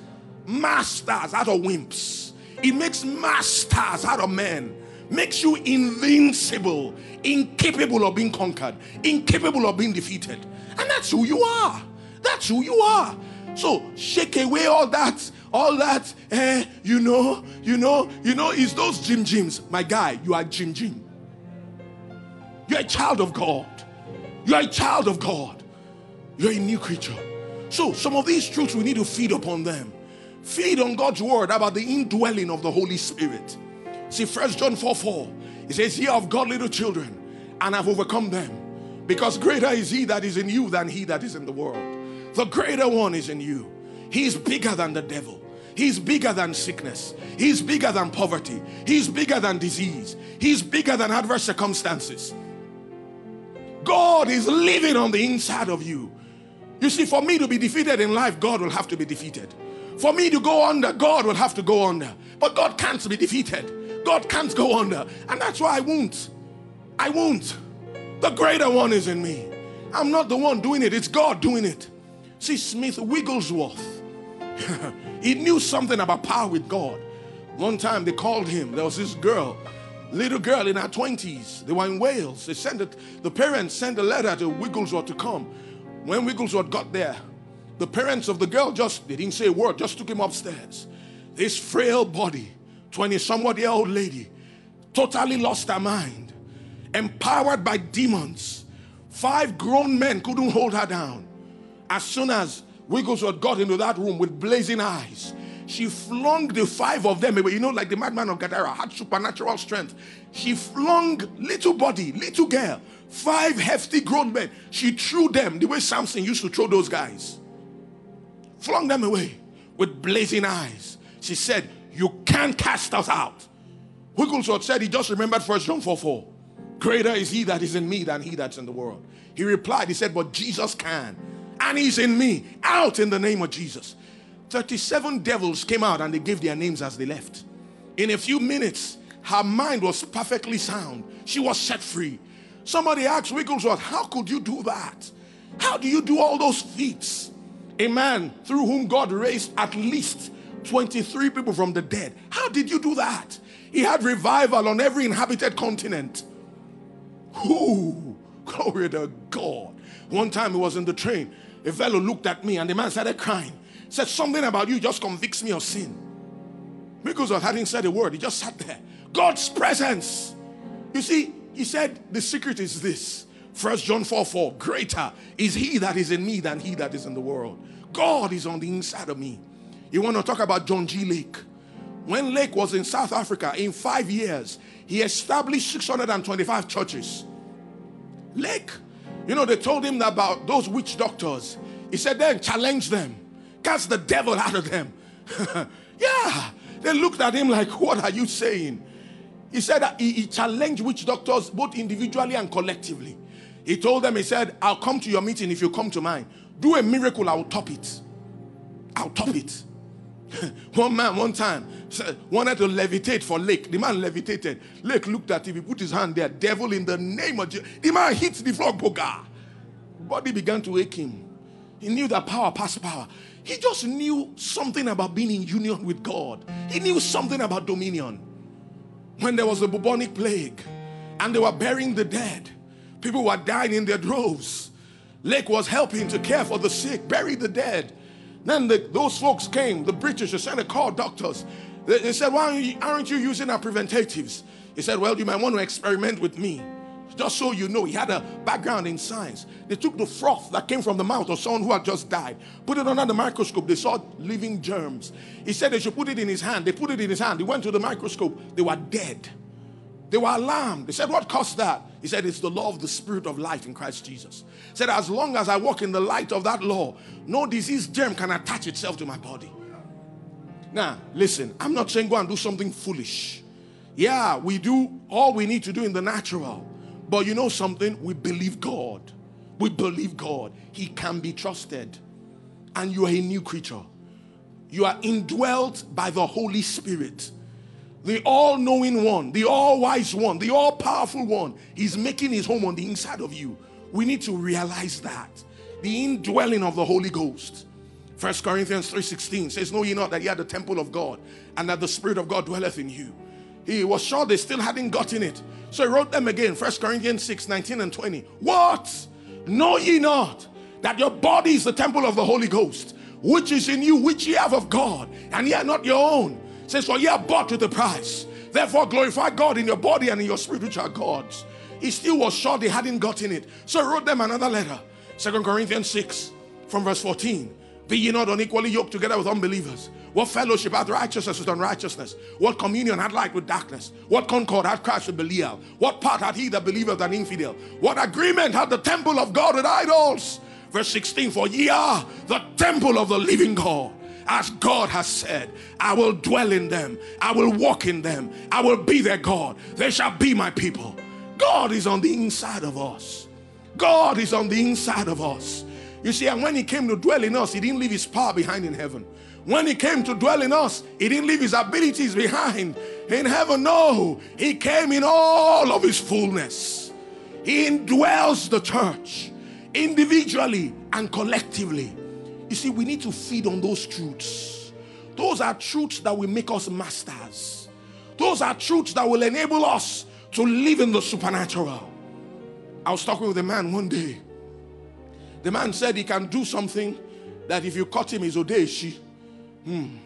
masters out of wimps. It makes masters out of men. Makes you invincible, incapable of being conquered, incapable of being defeated. And that's who you are. That's who you are. So shake away all that, all that, eh, you know, you know, you know, is those Jim Jims. My guy, you are Jim Jim. You're a child of God. You're a child of God. You're a new creature. So, some of these truths we need to feed upon them. Feed on God's word about the indwelling of the Holy Spirit. See, First John 4 4, it says, Ye of God, little children, and have overcome them. Because greater is he that is in you than he that is in the world. The greater one is in you. He's bigger than the devil. He's bigger than sickness. He's bigger than poverty. He's bigger than disease. He's bigger than adverse circumstances. God is living on the inside of you. You see, for me to be defeated in life, God will have to be defeated. For me to go under, God will have to go under. But God can't be defeated. God can't go under. And that's why I won't. I won't. The greater one is in me. I'm not the one doing it, it's God doing it. See, Smith Wigglesworth, he knew something about power with God. One time they called him, there was this girl little girl in her 20s. They were in Wales. They sent it, the parents sent a letter to Wigglesworth to come. When Wigglesworth got there, the parents of the girl just, they didn't say a word, just took him upstairs. This frail body, 20 somewhat year old lady, totally lost her mind, empowered by demons. Five grown men couldn't hold her down. As soon as Wigglesworth got into that room with blazing eyes, she flung the five of them away. You know, like the madman of Gadara had supernatural strength. She flung little body, little girl, five hefty grown men. She threw them the way Samson used to throw those guys. Flung them away with blazing eyes. She said, You can't cast us out. Wigglesworth said he just remembered First John 4 4. Greater is he that is in me than he that's in the world. He replied, He said, But Jesus can. And he's in me. Out in the name of Jesus. 37 devils came out and they gave their names as they left. In a few minutes, her mind was perfectly sound. She was set free. Somebody asked Wigglesworth, How could you do that? How do you do all those feats? A man through whom God raised at least 23 people from the dead. How did you do that? He had revival on every inhabited continent. Who? glory to God. One time he was in the train. A fellow looked at me and the man started crying said something about you just convicts me of sin. Mickelson hadn't said a word, he just sat there. God's presence. You see, he said, The secret is this. First John 4 4 Greater is he that is in me than he that is in the world. God is on the inside of me. You want to talk about John G. Lake? When Lake was in South Africa, in five years, he established 625 churches. Lake, you know, they told him about those witch doctors. He said, then challenge them, cast the devil out of them. yeah, they looked at him like, What are you saying? He said that he, he challenged witch doctors both individually and collectively. He told them, He said, I'll come to your meeting if you come to mine. Do a miracle, I'll top it. I'll top it. one man, one time, wanted to levitate for Lake. The man levitated. Lake looked at him, he put his hand there. Devil, in the name of Jesus. The man hit the floor, boga. Body began to wake him. He knew that power passed power. He just knew something about being in union with God. He knew something about dominion. When there was a bubonic plague and they were burying the dead, people were dying in their droves. Lake was helping to care for the sick, bury the dead. Then the, those folks came, the British, they sent a call doctors. They, they said, Why aren't you using our preventatives? He said, Well, you might want to experiment with me. Just so you know, he had a background in science. They took the froth that came from the mouth of someone who had just died, put it under the microscope. They saw living germs. He said they should put it in his hand. They put it in his hand. He went to the microscope. They were dead. They were alarmed. They said, What caused that? He said, It's the law of the spirit of life in Christ Jesus. He said, As long as I walk in the light of that law, no disease germ can attach itself to my body. Now, listen, I'm not saying go and do something foolish. Yeah, we do all we need to do in the natural. But you know something? We believe God. We believe God. He can be trusted. And you are a new creature. You are indwelt by the Holy Spirit. The all knowing one, the all wise one, the all powerful one. He's making his home on the inside of you. We need to realize that. The indwelling of the Holy Ghost. First Corinthians 3:16 says, Know ye not that ye are the temple of God, and that the Spirit of God dwelleth in you. He was sure they still hadn't gotten it. So he wrote them again, First Corinthians 6, 19 and 20. What? Know ye not that your body is the temple of the Holy Ghost, which is in you, which ye have of God, and ye are not your own. Says, For ye are bought with the price. Therefore glorify God in your body and in your spirit, which are God's. He still was sure they hadn't gotten it. So he wrote them another letter. Second Corinthians 6, from verse 14. Be ye not unequally yoked together with unbelievers. What fellowship hath righteousness with unrighteousness? What communion hath light with darkness? What concord hath Christ with Belial? What part had he that believeth an infidel? What agreement had the temple of God with idols? Verse 16 For ye are the temple of the living God. As God has said, I will dwell in them, I will walk in them, I will be their God. They shall be my people. God is on the inside of us. God is on the inside of us. You see, and when He came to dwell in us, He didn't leave His power behind in heaven. When He came to dwell in us, He didn't leave His abilities behind in heaven. No, He came in all of His fullness. He indwells the church individually and collectively. You see, we need to feed on those truths. Those are truths that will make us masters. Those are truths that will enable us to live in the supernatural. I was talking with a man one day the man said he can do something that if you cut him, is odeshi. Hmm.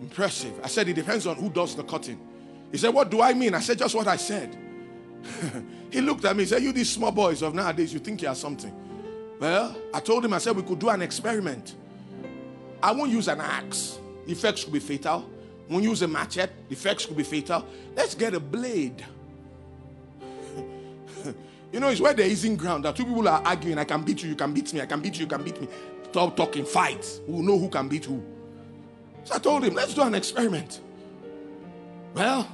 Impressive. I said it depends on who does the cutting. He said, What do I mean? I said, Just what I said. he looked at me, he said, You these small boys of nowadays, you think you are something. Well, I told him, I said, we could do an experiment. I won't use an axe. The effects could be fatal. Won't use a machete. The effects could be fatal. Let's get a blade. You know, it's where there isn't ground that two people are arguing. I can beat you, you can beat me, I can beat you, you can beat me. Stop talking, fight. We'll know who can beat who. So I told him, let's do an experiment. Well,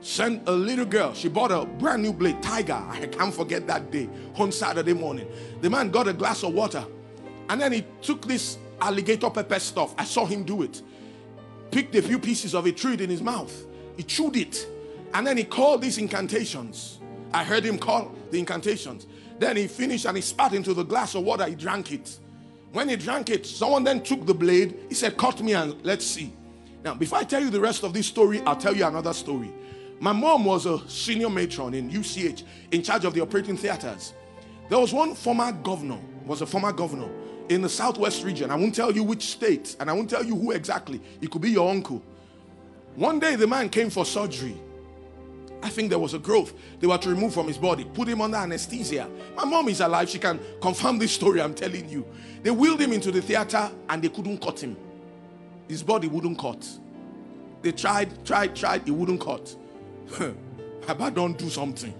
send a little girl. She bought a brand new blade, Tiger. I can't forget that day on Saturday morning. The man got a glass of water and then he took this alligator pepper stuff. I saw him do it. Picked a few pieces of it, threw it in his mouth. He chewed it. And then he called these incantations. I heard him call the incantations. Then he finished and he spat into the glass of water. He drank it. When he drank it, someone then took the blade. He said, Cut me and let's see. Now, before I tell you the rest of this story, I'll tell you another story. My mom was a senior matron in UCH in charge of the operating theaters. There was one former governor, was a former governor in the southwest region. I won't tell you which state and I won't tell you who exactly. It could be your uncle. One day the man came for surgery. I think there was a growth they were to remove from his body, put him under anesthesia. My mom is alive, she can confirm this story I'm telling you. They wheeled him into the theater and they couldn't cut him. His body wouldn't cut. They tried, tried, tried, it wouldn't cut. Papa, don't do something.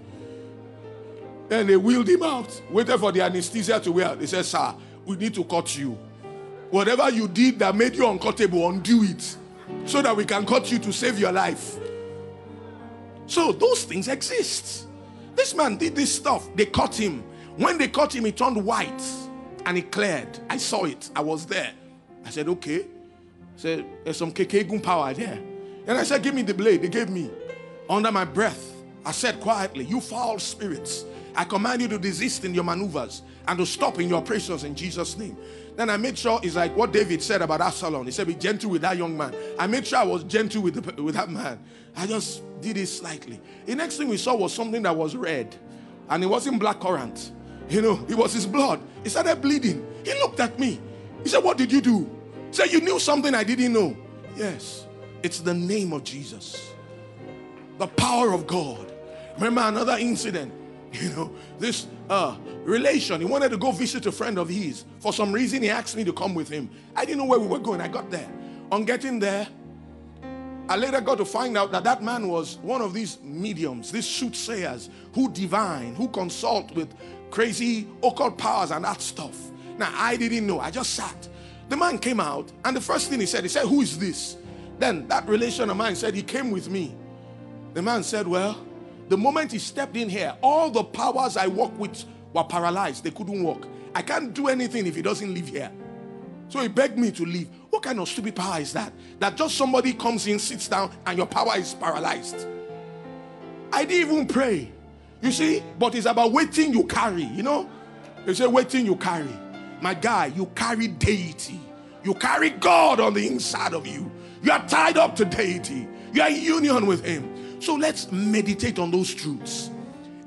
Then they wheeled him out, waited for the anesthesia to wear. They said, Sir, we need to cut you. Whatever you did that made you uncuttable, undo it so that we can cut you to save your life. So those things exist. This man did this stuff. They cut him. When they cut him, he turned white and he cleared. I saw it. I was there. I said, okay. I said, there's some kekegun power there. And I said, give me the blade. They gave me. Under my breath, I said quietly, you foul spirits, I command you to desist in your maneuvers and to stop in your operations in Jesus' name. Then I made sure it's like what David said about Absalom. He said, Be gentle with that young man. I made sure I was gentle with, the, with that man. I just did it slightly. The next thing we saw was something that was red, and it wasn't black currant. You know, it was his blood. He started bleeding. He looked at me. He said, What did you do? He said, You knew something I didn't know. Yes, it's the name of Jesus, the power of God. Remember another incident you know, this uh, relation. He wanted to go visit a friend of his. For some reason, he asked me to come with him. I didn't know where we were going. I got there. On getting there, I later got to find out that that man was one of these mediums, these soothsayers who divine, who consult with crazy occult powers and that stuff. Now, I didn't know. I just sat. The man came out, and the first thing he said, he said, Who is this? Then that relation of mine said, He came with me. The man said, Well, the moment he stepped in here, all the powers I work with were paralyzed. They couldn't walk. I can't do anything if he doesn't live here. So he begged me to leave. What kind of stupid power is that? That just somebody comes in, sits down, and your power is paralyzed. I didn't even pray. You see, but it's about waiting you carry, you know? They say waiting you carry. My guy, you carry deity. You carry God on the inside of you. You are tied up to deity. You are in union with him. So let's meditate on those truths.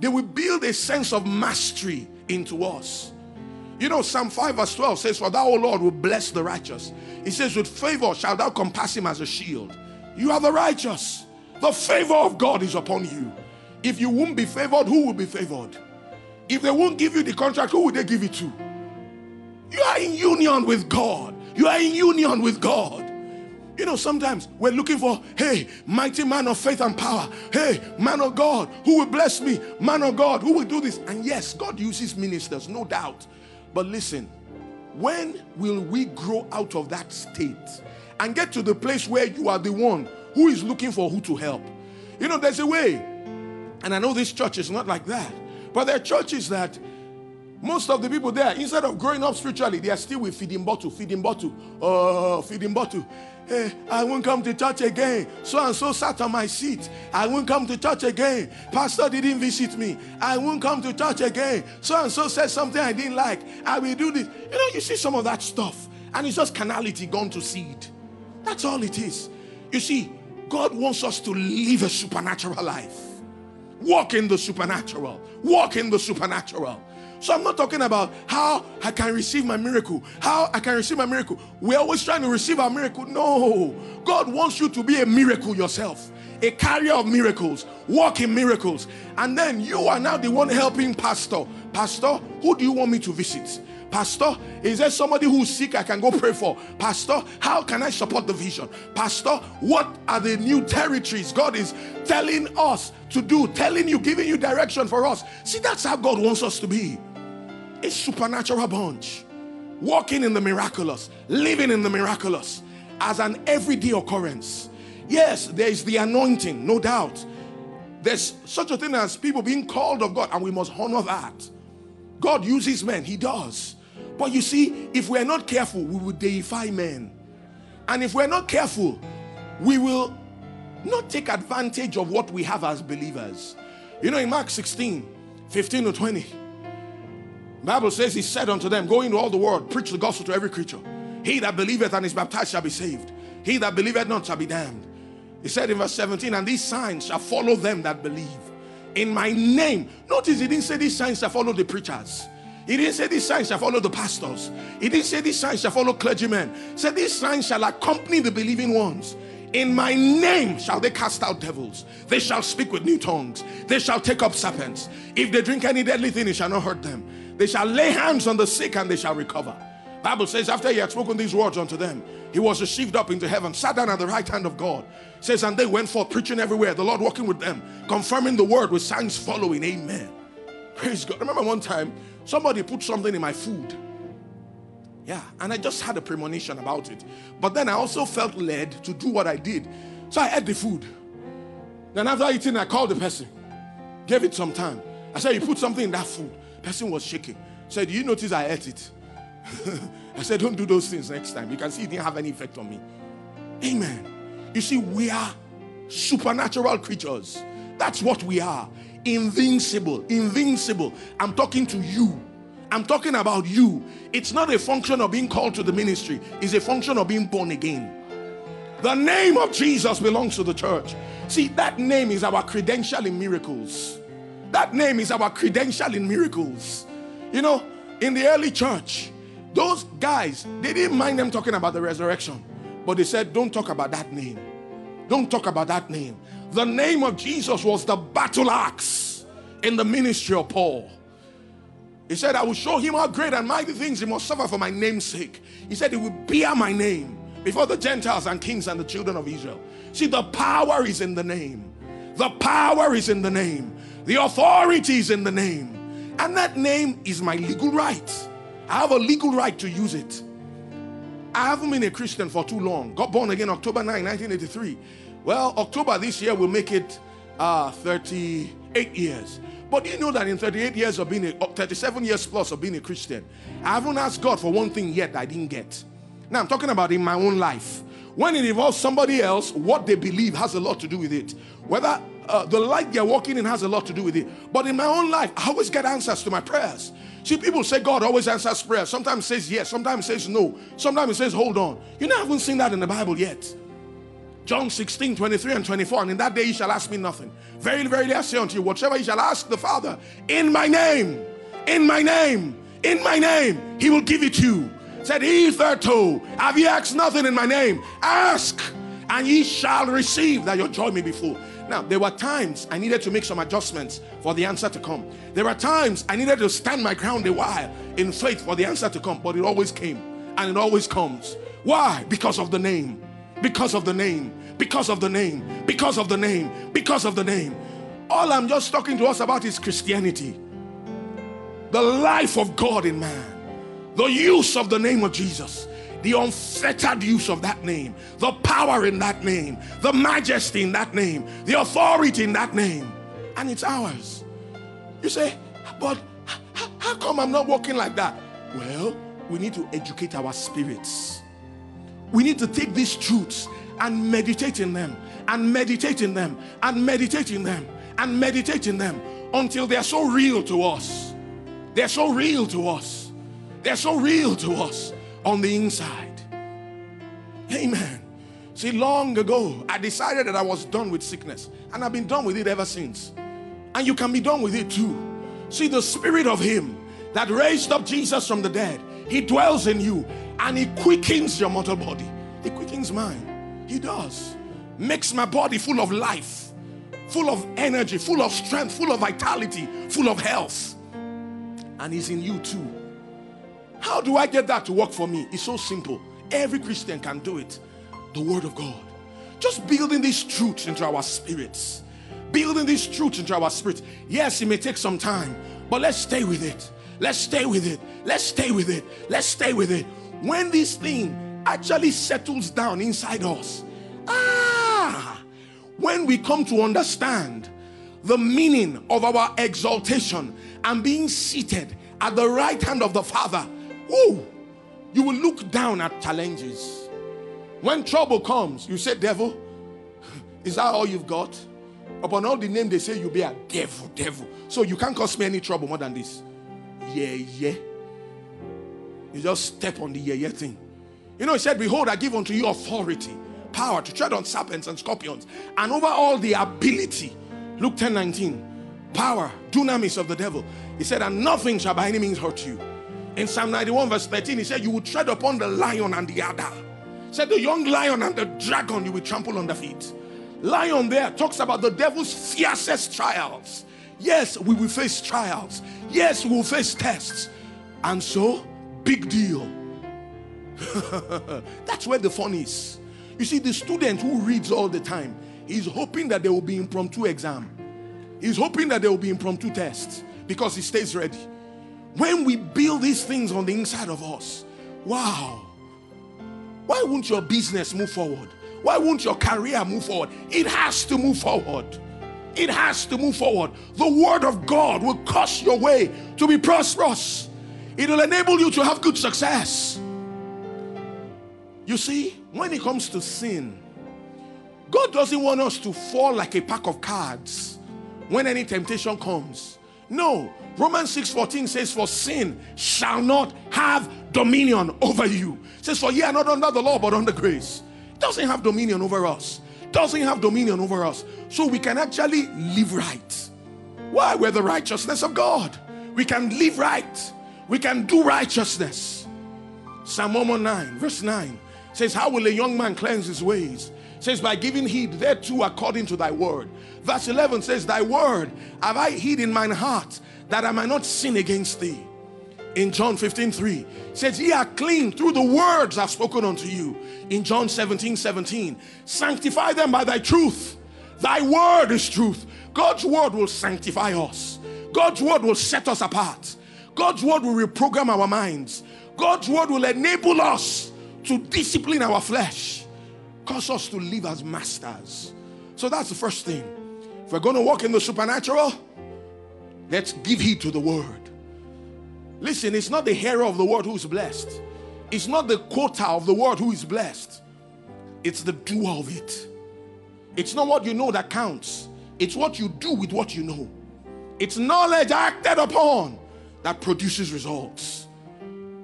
They will build a sense of mastery into us. You know, Psalm 5 verse 12 says, For thou, O Lord, will bless the righteous. He says, With favor shalt thou compass him as a shield. You are the righteous. The favor of God is upon you. If you won't be favored, who will be favored? If they won't give you the contract, who will they give it to? You are in union with God. You are in union with God. You know, sometimes we're looking for, hey, mighty man of faith and power. Hey, man of God, who will bless me? Man of God, who will do this? And yes, God uses ministers, no doubt. But listen, when will we grow out of that state and get to the place where you are the one who is looking for who to help? You know, there's a way, and I know this church is not like that, but there are churches that most of the people there, instead of growing up spiritually, they are still with feeding bottle, feeding bottle, uh, feeding bottle. Hey, I won't come to church again. So and so sat on my seat. I won't come to church again. Pastor didn't visit me. I won't come to church again. So and so said something I didn't like. I will do this. You know, you see some of that stuff, and it's just carnality gone to seed. That's all it is. You see, God wants us to live a supernatural life. Walk in the supernatural. Walk in the supernatural. So I'm not talking about how I can receive my miracle, how I can receive my miracle. We're always trying to receive our miracle. No, God wants you to be a miracle yourself, a carrier of miracles, walk in miracles. And then you are now the one helping Pastor. Pastor, who do you want me to visit? Pastor, is there somebody who's sick I can go pray for? Pastor, how can I support the vision? Pastor, what are the new territories God is telling us to do, telling you, giving you direction for us? See, that's how God wants us to be a supernatural bunch, walking in the miraculous, living in the miraculous as an everyday occurrence. Yes, there is the anointing, no doubt. There's such a thing as people being called of God, and we must honor that. God uses men, He does. But you see, if we're not careful, we will deify men. And if we're not careful, we will not take advantage of what we have as believers. You know, in Mark 16, 15 to 20, Bible says he said unto them, Go into all the world, preach the gospel to every creature. He that believeth and is baptized shall be saved. He that believeth not shall be damned. He said in verse 17, And these signs shall follow them that believe. In my name. Notice he didn't say these signs shall follow the preachers. He didn't say these signs shall follow the pastors. He didn't say these signs shall follow clergymen. He said these signs shall accompany the believing ones. In my name shall they cast out devils. They shall speak with new tongues. They shall take up serpents. If they drink any deadly thing, it shall not hurt them. They shall lay hands on the sick and they shall recover. Bible says after he had spoken these words unto them, he was received up into heaven, sat down at the right hand of God. Says, and they went forth preaching everywhere, the Lord walking with them, confirming the word with signs following. Amen. Praise God. remember one time somebody put something in my food. Yeah, and I just had a premonition about it. But then I also felt led to do what I did. So I ate the food. Then after eating, I called the person, gave it some time. I said, You put something in that food. Person was shaking. Said, Do you notice I ate it? I said, Don't do those things next time. You can see it didn't have any effect on me. Amen. You see, we are supernatural creatures. That's what we are. Invincible. Invincible. I'm talking to you. I'm talking about you. It's not a function of being called to the ministry, it's a function of being born again. The name of Jesus belongs to the church. See, that name is our credential in miracles. That name is our credential in miracles. You know, in the early church, those guys, they didn't mind them talking about the resurrection, but they said, Don't talk about that name. Don't talk about that name. The name of Jesus was the battle axe in the ministry of Paul. He said, I will show him how great and mighty things he must suffer for my name's sake. He said, He will bear my name before the Gentiles and kings and the children of Israel. See, the power is in the name. The power is in the name. The authority is in the name. And that name is my legal right. I have a legal right to use it. I haven't been a Christian for too long. Got born again October 9, 1983. Well, October this year will make it uh, 38 years. But do you know that in 38 years of being a, 37 years plus of being a Christian, I haven't asked God for one thing yet I didn't get. Now I'm talking about in my own life. When it involves somebody else, what they believe has a lot to do with it. Whether uh, the light they're walking in has a lot to do with it. But in my own life, I always get answers to my prayers. See, people say God always answers prayers. Sometimes says yes, sometimes says no, sometimes says hold on. You know, I haven't seen that in the Bible yet. John 16, 23 and 24. And in that day you shall ask me nothing. Very, very I say unto you, whatever you shall ask the Father in my name, in my name, in my name, he will give it you. Said hitherto, have ye asked nothing in my name? Ask, and ye shall receive, that your joy may be full. Now, there were times I needed to make some adjustments for the answer to come. There were times I needed to stand my ground a while in faith for the answer to come, but it always came and it always comes. Why? Because of the name. Because of the name. Because of the name. Because of the name. Because of the name. All I'm just talking to us about is Christianity. The life of God in man. The use of the name of Jesus the unfettered use of that name, the power in that name, the majesty in that name, the authority in that name, and it's ours. You say, but how come I'm not walking like that? Well, we need to educate our spirits. We need to take these truths and meditate in them, and meditate in them, and meditate in them, and meditate in them until they're so real to us. They're so real to us. They're so real to us on the inside. Amen. See, long ago, I decided that I was done with sickness, and I've been done with it ever since. And you can be done with it too. See, the spirit of Him that raised up Jesus from the dead, He dwells in you and He quickens your mortal body. He quickens mine. He does. Makes my body full of life, full of energy, full of strength, full of vitality, full of health. And He's in you too. How do I get that to work for me? It's so simple. Every Christian can do it. The Word of God. Just building these truths into our spirits. Building these truths into our spirits. Yes, it may take some time, but let's stay with it. Let's stay with it. Let's stay with it. Let's stay with it. When this thing actually settles down inside us, ah, when we come to understand the meaning of our exaltation and being seated at the right hand of the Father Ooh, you will look down at challenges. When trouble comes, you say, Devil, is that all you've got? Upon all the name they say, you be a devil, devil. So you can't cause me any trouble more than this. Yeah, yeah. You just step on the yeah, yeah thing. You know, he said, Behold, I give unto you authority, power to tread on serpents and scorpions, and over all the ability. Luke 10 19. Power, dunamis of the devil. He said, And nothing shall by any means hurt you. In Psalm 91, verse 13, he said, You will tread upon the lion and the adder. Said the young lion and the dragon you will trample on the feet. Lion there talks about the devil's fiercest trials. Yes, we will face trials. Yes, we will face tests. And so, big deal. That's where the fun is. You see, the student who reads all the time, he's hoping that there will be impromptu exam. He's hoping that there will be impromptu tests because he stays ready. When we build these things on the inside of us, wow. Why won't your business move forward? Why won't your career move forward? It has to move forward. It has to move forward. The word of God will cause your way to be prosperous. It will enable you to have good success. You see, when it comes to sin, God doesn't want us to fall like a pack of cards when any temptation comes. No, Romans 6:14 says, For sin shall not have dominion over you. It says, For ye are not under the law, but under grace. It doesn't have dominion over us. It doesn't have dominion over us. So we can actually live right. Why? We're the righteousness of God. We can live right. We can do righteousness. Psalm 109, verse 9 says, How will a young man cleanse his ways? Says, By giving heed thereto according to thy word. Verse 11 says, Thy word have I hid in mine heart that I might not sin against thee. In John 15 3 says, Ye are clean through the words I've spoken unto you. In John 17 17, sanctify them by thy truth. Thy word is truth. God's word will sanctify us, God's word will set us apart. God's word will reprogram our minds. God's word will enable us to discipline our flesh, cause us to live as masters. So that's the first thing. If we're going to walk in the supernatural, let's give heed to the word. Listen, it's not the hearer of the word who is blessed, it's not the quota of the word who is blessed, it's the doer of it. It's not what you know that counts, it's what you do with what you know. It's knowledge acted upon that produces results.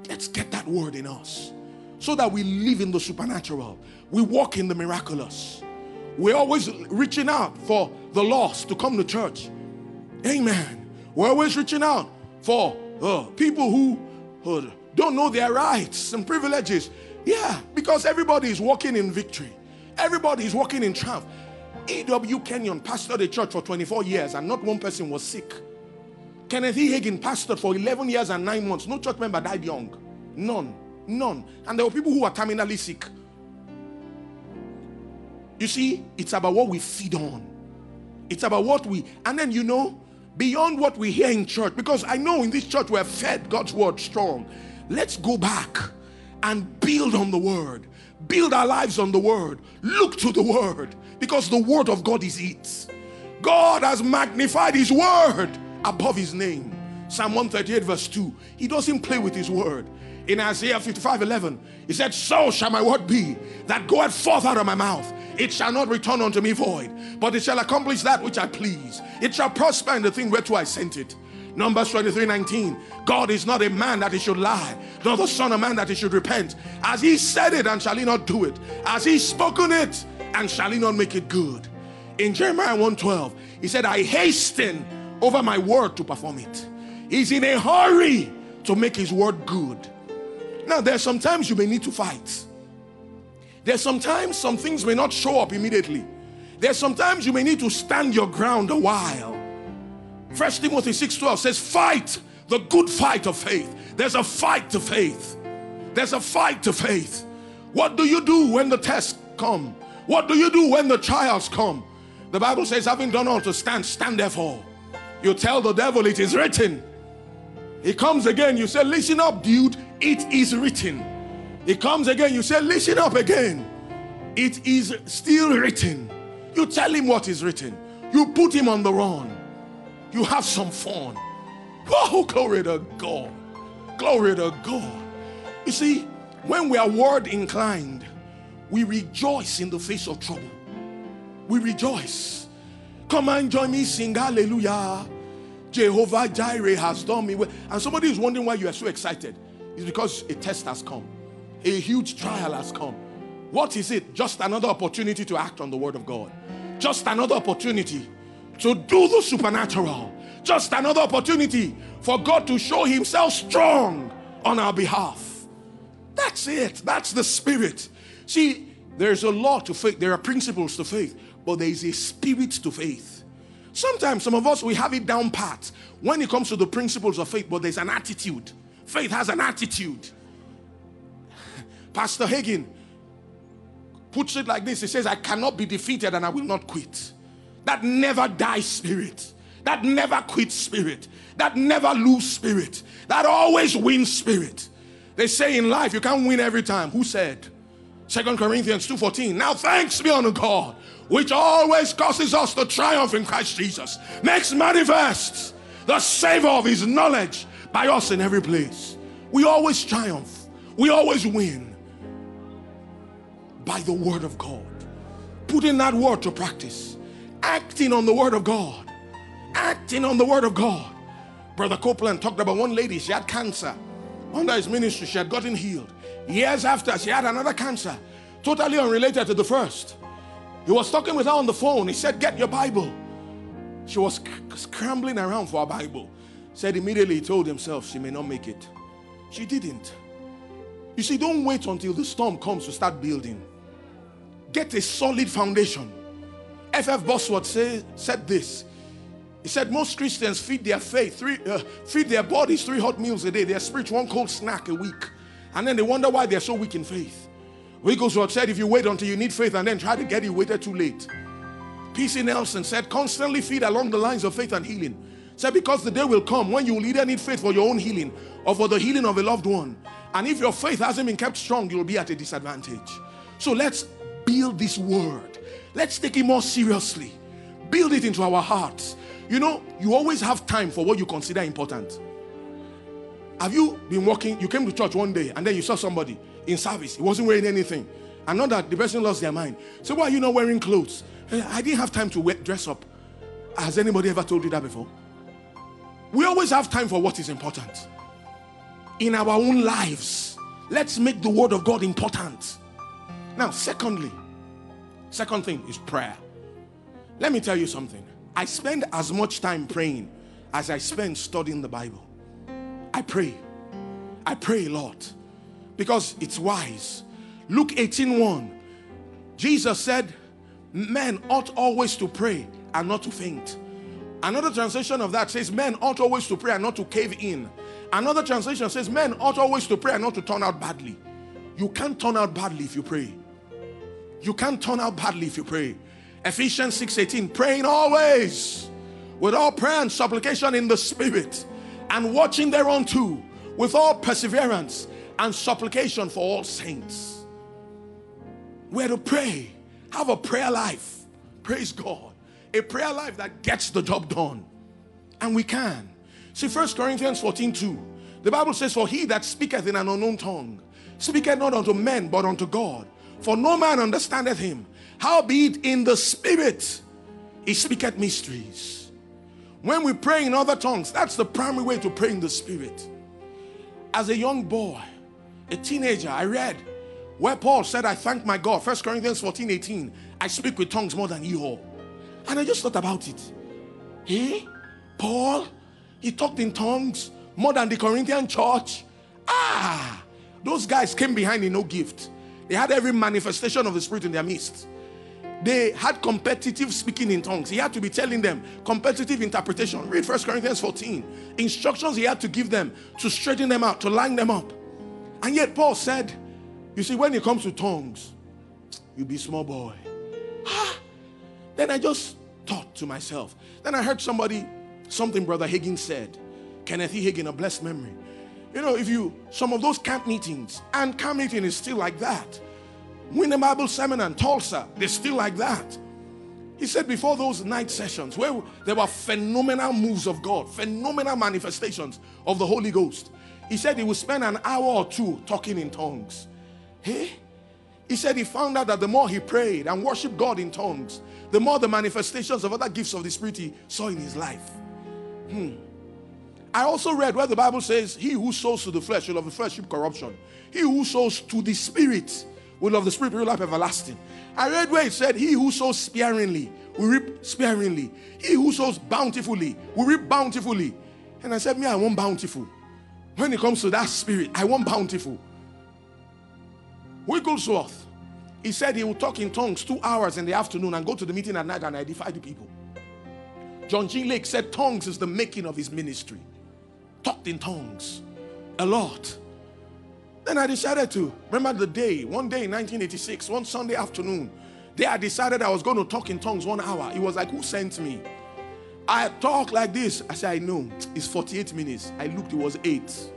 Let's get that word in us so that we live in the supernatural, we walk in the miraculous. We're always reaching out for the lost to come to church. Amen. We're always reaching out for uh, people who uh, don't know their rights and privileges. Yeah, because everybody is walking in victory, everybody is walking in triumph. E.W. Kenyon pastored a church for 24 years and not one person was sick. Kenneth E. Hagin pastored for 11 years and 9 months. No church member died young. None. None. And there were people who were terminally sick. You see, it's about what we feed on. It's about what we, and then you know, beyond what we hear in church, because I know in this church we're fed God's word strong. Let's go back and build on the word, build our lives on the word, look to the word, because the word of God is it. God has magnified his word above his name. Psalm 138, verse 2. He doesn't play with his word. In Isaiah 55, 11, he said, So shall my word be that goeth forth out of my mouth. It shall not return unto me void, but it shall accomplish that which I please. It shall prosper in the thing whereto I sent it. Numbers 23 19. God is not a man that he should lie, nor the son of man that he should repent. As he said it, and shall he not do it? As he spoken it, and shall he not make it good? In Jeremiah 1:12, he said, I hasten over my word to perform it. He's in a hurry to make his word good. Now, there there's sometimes you may need to fight. There's sometimes some things may not show up immediately. There There's sometimes you may need to stand your ground a while. First Timothy 6:12 says, Fight the good fight of faith. There's a fight to faith. There's a fight to faith. What do you do when the tests come? What do you do when the trials come? The Bible says, having done all to stand, stand therefore. You tell the devil it is written. He comes again, you say, Listen up, dude, it is written. It comes again, you say, Listen up again. It is still written. You tell him what is written. You put him on the run. You have some fun. Oh, glory to God. Glory to God. You see, when we are word inclined, we rejoice in the face of trouble. We rejoice. Come and join me, sing hallelujah. Jehovah Jireh has done me well. And somebody is wondering why you are so excited. It's because a test has come, a huge trial has come. What is it? Just another opportunity to act on the word of God. Just another opportunity to do the supernatural. Just another opportunity for God to show himself strong on our behalf. That's it. That's the spirit. See, there's a law to faith, there are principles to faith, but there is a spirit to faith. Sometimes some of us we have it down pat when it comes to the principles of faith, but there's an attitude. Faith has an attitude. Pastor Hagin puts it like this He says, I cannot be defeated and I will not quit. That never die spirit. That never quit spirit. That never lose spirit. That always win spirit. They say in life you can't win every time. Who said? Second Corinthians 2:14. Now thanks be unto God, which always causes us to triumph in Christ Jesus, makes manifest the savor of his knowledge by us in every place. We always triumph, we always win by the word of God. Putting that word to practice, acting on the word of God, acting on the word of God. Brother Copeland talked about one lady, she had cancer. Under his ministry, she had gotten healed. Years after, she had another cancer, totally unrelated to the first. He was talking with her on the phone. He said, Get your Bible. She was scrambling around for a Bible. Said immediately he told himself she may not make it. She didn't. You see, don't wait until the storm comes to start building. Get a solid foundation. F.F. Bosworth say, said this. He said most Christians feed their faith, three, uh, feed their bodies three hot meals a day, their spirit one cold snack a week. And then they wonder why they're so weak in faith. Wigglesworth said, if you wait until you need faith and then try to get it, waited too late. P.C. Nelson said, constantly feed along the lines of faith and healing. Said, because the day will come when you will either need faith for your own healing or for the healing of a loved one. And if your faith hasn't been kept strong, you'll be at a disadvantage. So let's build this word. Let's take it more seriously. Build it into our hearts. You know, you always have time for what you consider important. Have you been walking? You came to church one day and then you saw somebody in service. He wasn't wearing anything. And not that the person lost their mind. So why are you not wearing clothes? Eh, I didn't have time to wear, dress up. Has anybody ever told you that before? We always have time for what is important. In our own lives, let's make the word of God important. Now, secondly, second thing is prayer. Let me tell you something. I spend as much time praying as I spend studying the Bible. I pray. I pray a lot because it's wise. Luke 18:1. Jesus said, Men ought always to pray and not to faint. Another translation of that says, Men ought always to pray and not to cave in. Another translation says, Men ought always to pray and not to turn out badly. You can't turn out badly if you pray. You can't turn out badly if you pray. Ephesians 6:18, praying always with all prayer and supplication in the spirit and watching thereunto with all perseverance and supplication for all saints. We're to pray, have a prayer life. Praise God. A prayer life that gets the job done. And we can. See, First Corinthians 14 2. The Bible says, For he that speaketh in an unknown tongue speaketh not unto men, but unto God. For no man understandeth him. Howbeit in the spirit he speaketh mysteries. When we pray in other tongues, that's the primary way to pray in the spirit. As a young boy, a teenager, I read where Paul said, I thank my God. First Corinthians 14 18. I speak with tongues more than you all. And I just thought about it. Hey, Paul, he talked in tongues more than the Corinthian church. Ah, those guys came behind in no gift. They had every manifestation of the Spirit in their midst they had competitive speaking in tongues. He had to be telling them competitive interpretation. Read First Corinthians 14. Instructions he had to give them to straighten them out, to line them up. And yet Paul said, You see, when it comes to tongues, you be small boy. Ah. Then I just thought to myself. Then I heard somebody, something Brother Hagin said. Kenneth E. Hagin, a blessed memory. You know, if you, some of those camp meetings, and camp meeting is still like that Winter Bible Seminar in Tulsa, they're still like that. He said before those night sessions, where there were phenomenal moves of God, phenomenal manifestations of the Holy Ghost, he said he would spend an hour or two talking in tongues. Hey? He said he found out that the more he prayed and worshiped God in tongues, the more the manifestations of other gifts of the Spirit he saw in his life. Hmm. I also read where the Bible says, He who sows to the flesh will of the flesh corruption. He who sows to the Spirit will of the Spirit real life everlasting. I read where it said, He who sows sparingly will reap sparingly. He who sows bountifully will reap bountifully. And I said, Me, I want bountiful. When it comes to that spirit, I want bountiful. Wigglesworth, he said he would talk in tongues two hours in the afternoon and go to the meeting at night and edify the people. John G. Lake said tongues is the making of his ministry. Talked in tongues a lot. Then I decided to remember the day, one day in 1986, one Sunday afternoon, day I decided I was going to talk in tongues one hour. It was like, who sent me? I talk like this. I said, I know. It's 48 minutes. I looked, it was eight.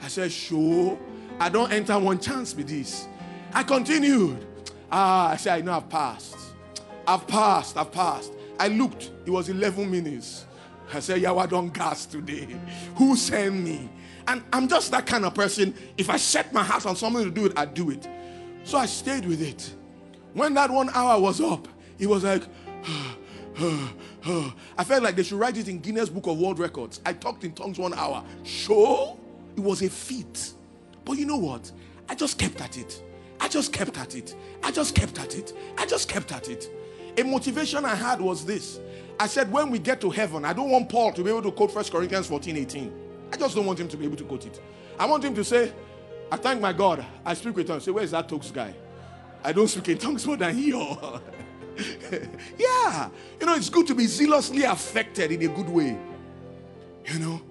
I said, sure. I don't enter one chance with this. I continued. Ah, I said, I know I've passed. I've passed. I've passed. I looked, it was 11 minutes. I said, Yeah, I don't gas today. Who sent me? And I'm just that kind of person. If I set my heart on something to do it, I do it. So I stayed with it. When that one hour was up, it was like, I felt like they should write it in Guinness Book of World Records. I talked in tongues one hour. Sure, it was a feat. But you know what? I just kept at it. Just kept at it. I just kept at it. I just kept at it. A motivation I had was this. I said, when we get to heaven, I don't want Paul to be able to quote 1 Corinthians 14 18. I just don't want him to be able to quote it. I want him to say, I thank my God. I speak with tongues. Say, where's that talks guy? I don't speak in tongues more than he. yeah. You know, it's good to be zealously affected in a good way. You know?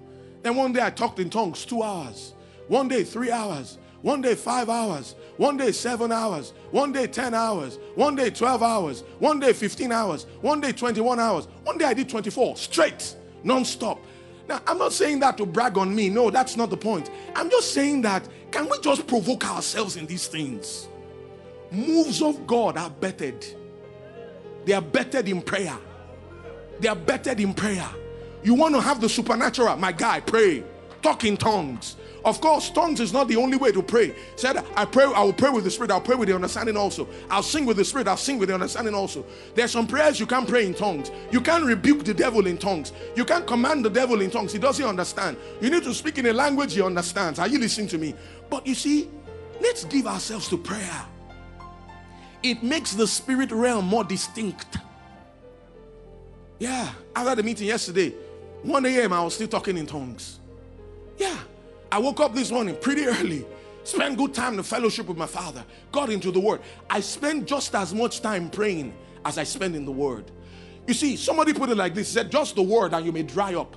Then one day I talked in tongues two hours. One day, three hours. One day, five hours. One day, seven hours. One day, 10 hours. One day, 12 hours. One day, 15 hours. One day, 21 hours. One day, I did 24 straight, non stop. Now, I'm not saying that to brag on me. No, that's not the point. I'm just saying that can we just provoke ourselves in these things? Moves of God are bettered. They are bettered in prayer. They are bettered in prayer. You want to have the supernatural, my guy, pray. Talk in tongues. Of course, tongues is not the only way to pray. Said, I pray, I will pray with the spirit, I'll pray with the understanding also. I'll sing with the spirit, I'll sing with the understanding also. There's some prayers you can't pray in tongues. You can't rebuke the devil in tongues. You can't command the devil in tongues. He doesn't understand. You need to speak in a language he understands. Are you listening to me? But you see, let's give ourselves to prayer. It makes the spirit realm more distinct. Yeah, after the meeting yesterday, 1 a.m., I was still talking in tongues. Yeah. I woke up this morning pretty early, spent good time in fellowship with my father, got into the word. I spent just as much time praying as I spend in the word. You see, somebody put it like this said, just the word and you may dry up,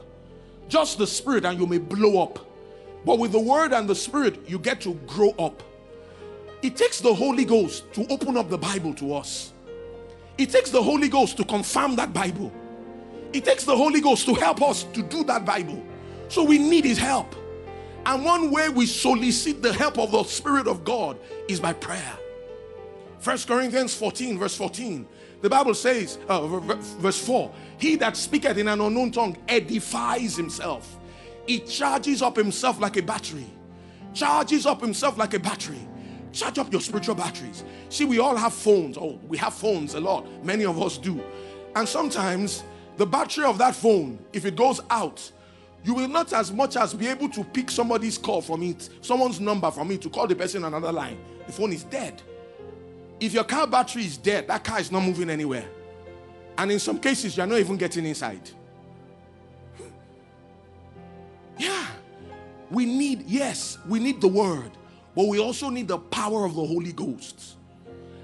just the spirit and you may blow up. But with the word and the spirit, you get to grow up. It takes the Holy Ghost to open up the Bible to us. It takes the Holy Ghost to confirm that Bible. It takes the Holy Ghost to help us to do that Bible. So we need His help. And one way we solicit the help of the Spirit of God is by prayer. First Corinthians 14, verse 14. The Bible says, uh, verse 4 He that speaketh in an unknown tongue edifies himself. He charges up himself like a battery. Charges up himself like a battery. Charge up your spiritual batteries. See, we all have phones. Oh, we have phones a lot. Many of us do. And sometimes the battery of that phone, if it goes out, you will not as much as be able to pick somebody's call from it, someone's number from it to call the person on another line. The phone is dead. If your car battery is dead, that car is not moving anywhere. And in some cases, you're not even getting inside. Yeah. We need, yes, we need the word, but we also need the power of the Holy Ghost.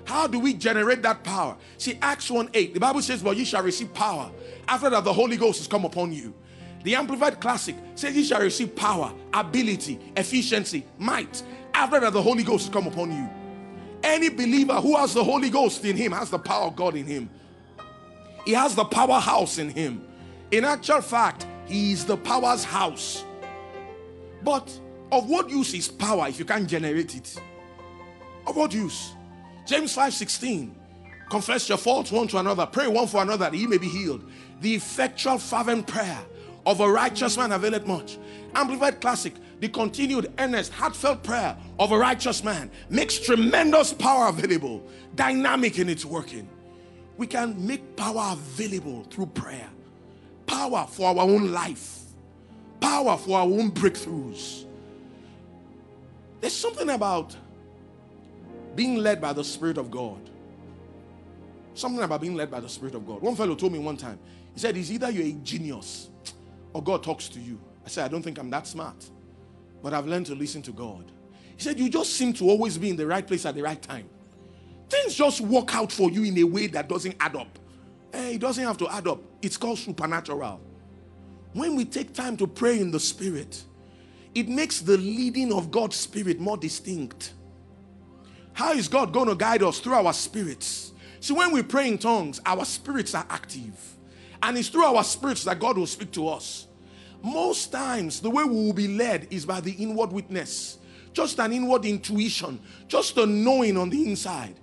How do we generate that power? See, Acts 1 8, the Bible says, But you shall receive power after that the Holy Ghost has come upon you. The Amplified Classic says you shall receive power, ability, efficiency, might after that the Holy Ghost has come upon you. Any believer who has the Holy Ghost in him has the power of God in him. He has the powerhouse in him. In actual fact, he is the power's house. But of what use is power if you can't generate it? Of what use? James 5 16. Confess your faults one to another, pray one for another that ye may be healed. The effectual, fervent prayer of a righteous man availeth much. Amplified Classic, the continued, earnest, heartfelt prayer of a righteous man makes tremendous power available, dynamic in its working. We can make power available through prayer, power for our own life, power for our own breakthroughs. There's something about being led by the Spirit of God. Something about being led by the Spirit of God. One fellow told me one time, he said, It's either you're a genius or God talks to you. I said, I don't think I'm that smart, but I've learned to listen to God. He said, You just seem to always be in the right place at the right time. Things just work out for you in a way that doesn't add up. Hey, it doesn't have to add up. It's called supernatural. When we take time to pray in the Spirit, it makes the leading of God's Spirit more distinct. How is God going to guide us? Through our spirits. See, when we pray in tongues, our spirits are active. And it's through our spirits that God will speak to us. Most times, the way we will be led is by the inward witness, just an inward intuition, just a knowing on the inside.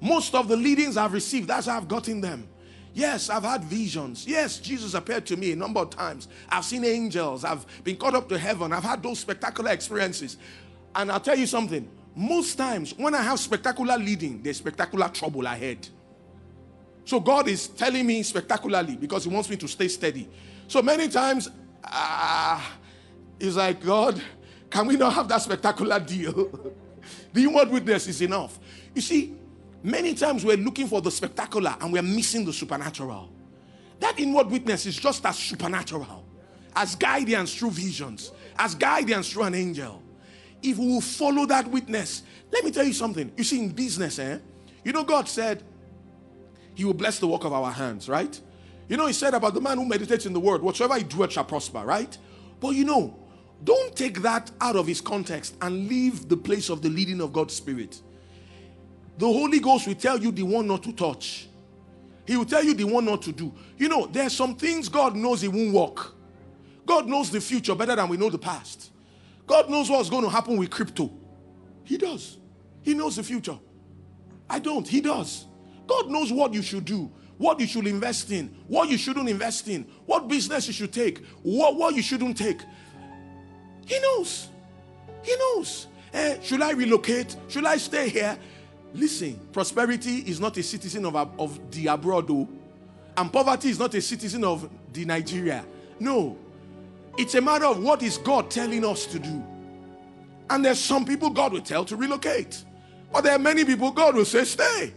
Most of the leadings I've received, that's how I've gotten them. Yes, I've had visions. Yes, Jesus appeared to me a number of times. I've seen angels. I've been caught up to heaven. I've had those spectacular experiences. And I'll tell you something most times, when I have spectacular leading, there's spectacular trouble ahead. So God is telling me spectacularly because He wants me to stay steady. So many times, ah, He's like, God, can we not have that spectacular deal? the inward witness is enough. You see, Many times we're looking for the spectacular and we're missing the supernatural. That inward witness is just as supernatural as guidance through visions, as guidance through an angel. If we will follow that witness, let me tell you something. You see, in business, eh? You know, God said He will bless the work of our hands, right? You know, He said about the man who meditates in the word, whatsoever he doeth shall prosper, right? But you know, don't take that out of his context and leave the place of the leading of God's Spirit. The Holy Ghost will tell you the one not to touch. He will tell you the one not to do. You know, there are some things God knows it won't work. God knows the future better than we know the past. God knows what's going to happen with crypto. He does. He knows the future. I don't. He does. God knows what you should do, what you should invest in, what you shouldn't invest in, what business you should take, what, what you shouldn't take. He knows. He knows. Eh, should I relocate? Should I stay here? Listen, prosperity is not a citizen of, of the abroad, though, and poverty is not a citizen of the Nigeria. No, it's a matter of what is God telling us to do. And there's some people God will tell to relocate, but there are many people God will say, stay.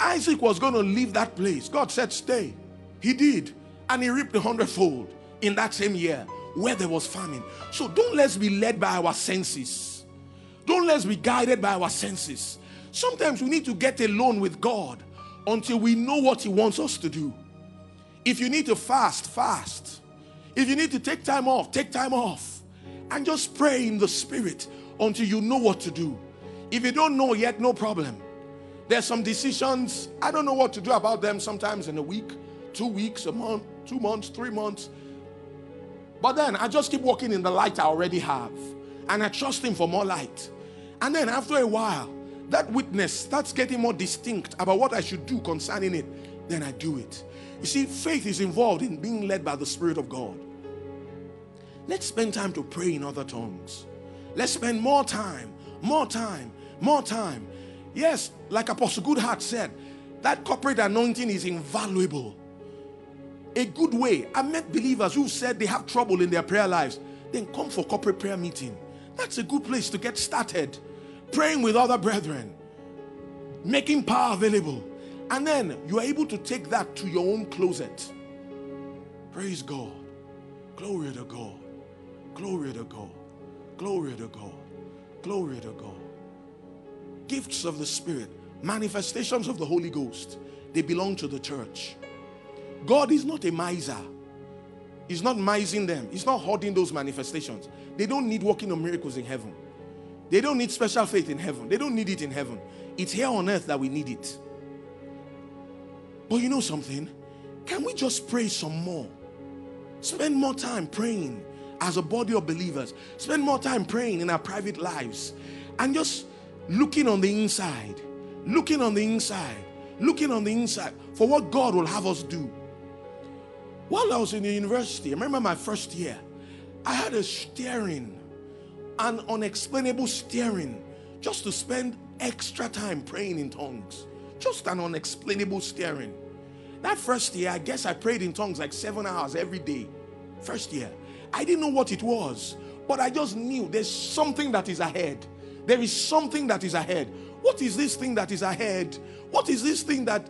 Isaac was going to leave that place. God said, stay. He did, and he reaped a hundredfold in that same year where there was famine. So don't let's be led by our senses. Don't let's be guided by our senses. Sometimes we need to get alone with God until we know what He wants us to do. If you need to fast, fast. If you need to take time off, take time off. And just pray in the Spirit until you know what to do. If you don't know yet, no problem. There's some decisions, I don't know what to do about them sometimes in a week, two weeks, a month, two months, three months. But then I just keep walking in the light I already have. And I trust Him for more light. And then after a while, that witness starts getting more distinct about what I should do concerning it, then I do it. You see, faith is involved in being led by the Spirit of God. Let's spend time to pray in other tongues. Let's spend more time, more time, more time. Yes, like Apostle Goodheart said, that corporate anointing is invaluable. A good way. I met believers who said they have trouble in their prayer lives. Then come for corporate prayer meeting. That's a good place to get started praying with other brethren, making power available. And then you are able to take that to your own closet. Praise God. Glory to God. Glory to God. Glory to God. Glory to God. Gifts of the Spirit, manifestations of the Holy Ghost, they belong to the church. God is not a miser. He's not mising them. He's not hoarding those manifestations. They don't need working on miracles in heaven. They don't need special faith in heaven. They don't need it in heaven. It's here on earth that we need it. But you know something? Can we just pray some more? Spend more time praying as a body of believers. Spend more time praying in our private lives and just looking on the inside, looking on the inside, looking on the inside for what God will have us do. While I was in the university, I remember my first year, I had a staring an unexplainable stirring just to spend extra time praying in tongues. Just an unexplainable stirring. That first year, I guess I prayed in tongues like seven hours every day. First year. I didn't know what it was, but I just knew there's something that is ahead. There is something that is ahead. What is this thing that is ahead? What is this thing that,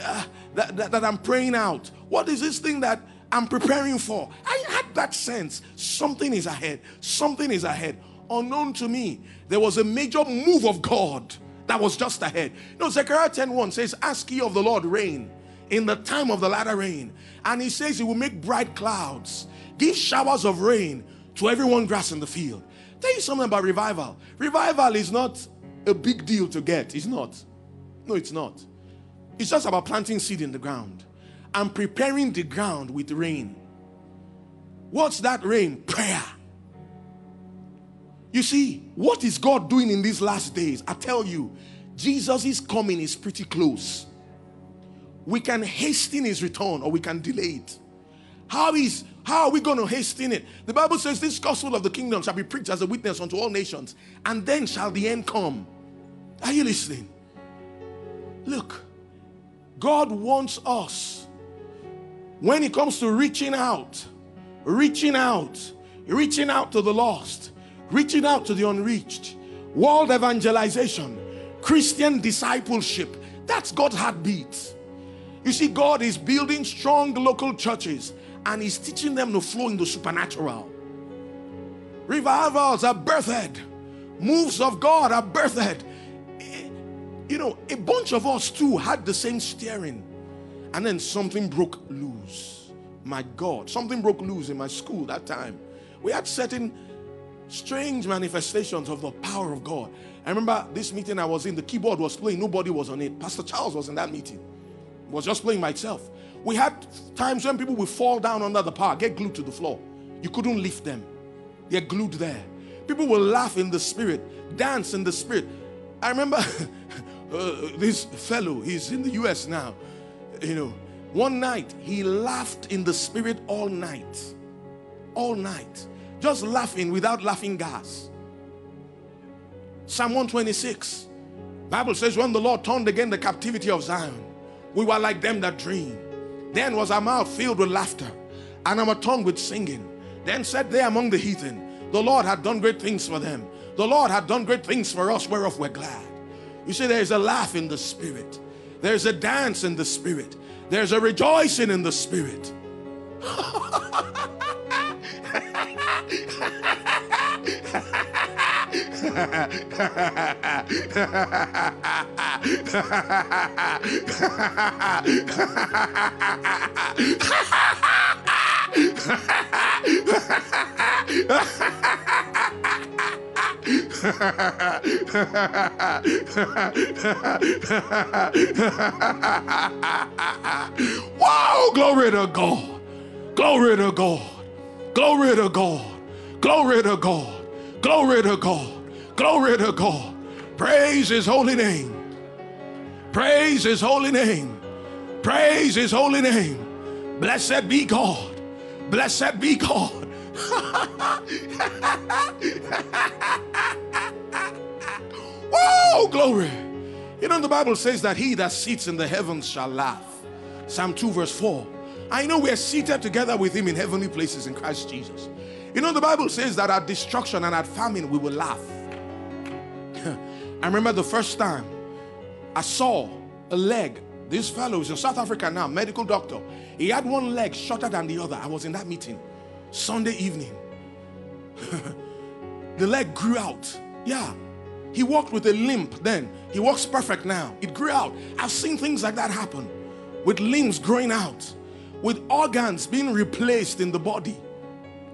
uh, that, that, that I'm praying out? What is this thing that I'm preparing for. I had that sense. Something is ahead. Something is ahead. unknown to me, there was a major move of God that was just ahead. You know, Zechariah 10:1 says, Ask ye of the Lord rain in the time of the latter rain. And he says he will make bright clouds, give showers of rain to everyone grass in the field. Tell you something about revival. Revival is not a big deal to get. It's not. No, it's not. It's just about planting seed in the ground and preparing the ground with rain. What's that rain? Prayer. You see, what is God doing in these last days? I tell you, Jesus' is coming is pretty close. We can hasten his return or we can delay it. How is how are we going to hasten it? The Bible says this gospel of the kingdom shall be preached as a witness unto all nations, and then shall the end come. Are you listening? Look, God wants us when it comes to reaching out, reaching out, reaching out to the lost, reaching out to the unreached, world evangelization, Christian discipleship. That's God's heartbeat. You see, God is building strong local churches and He's teaching them to flow in the supernatural. Revivals are birthed, moves of God are birthed. Eh, you know, a bunch of us too had the same steering, and then something broke loose. My God, something broke loose in my school that time. We had certain strange manifestations of the power of God. I remember this meeting I was in, the keyboard was playing, nobody was on it. Pastor Charles was in that meeting, was just playing myself. We had times when people would fall down under the power, get glued to the floor. You couldn't lift them, they're glued there. People will laugh in the spirit, dance in the spirit. I remember uh, this fellow, he's in the US now. You know, one night he laughed in the spirit all night. All night. Just laughing without laughing gas. Psalm 126. Bible says when the Lord turned again the captivity of Zion, we were like them that dream. Then was our mouth filled with laughter, and our tongue with singing. Then said they among the heathen, The Lord had done great things for them. The Lord had done great things for us, whereof we're glad. You see, there's a laugh in the spirit, there's a dance in the spirit, there's a rejoicing in the spirit. wow, glory to God. Glory to God. Glory to God. Glory to God. Glory to God. Glory to God. Praise his holy name. Praise his holy name. Praise his holy name. Blessed be God. Blessed be God. oh, glory. You know, the Bible says that he that sits in the heavens shall laugh. Psalm 2, verse 4. I know we're seated together with him in heavenly places in Christ Jesus. You know, the Bible says that at destruction and at famine we will laugh. I remember the first time I saw a leg. This fellow is in South Africa now, medical doctor. He had one leg shorter than the other. I was in that meeting Sunday evening. the leg grew out. Yeah. He walked with a limp then. He walks perfect now. It grew out. I've seen things like that happen with limbs growing out, with organs being replaced in the body.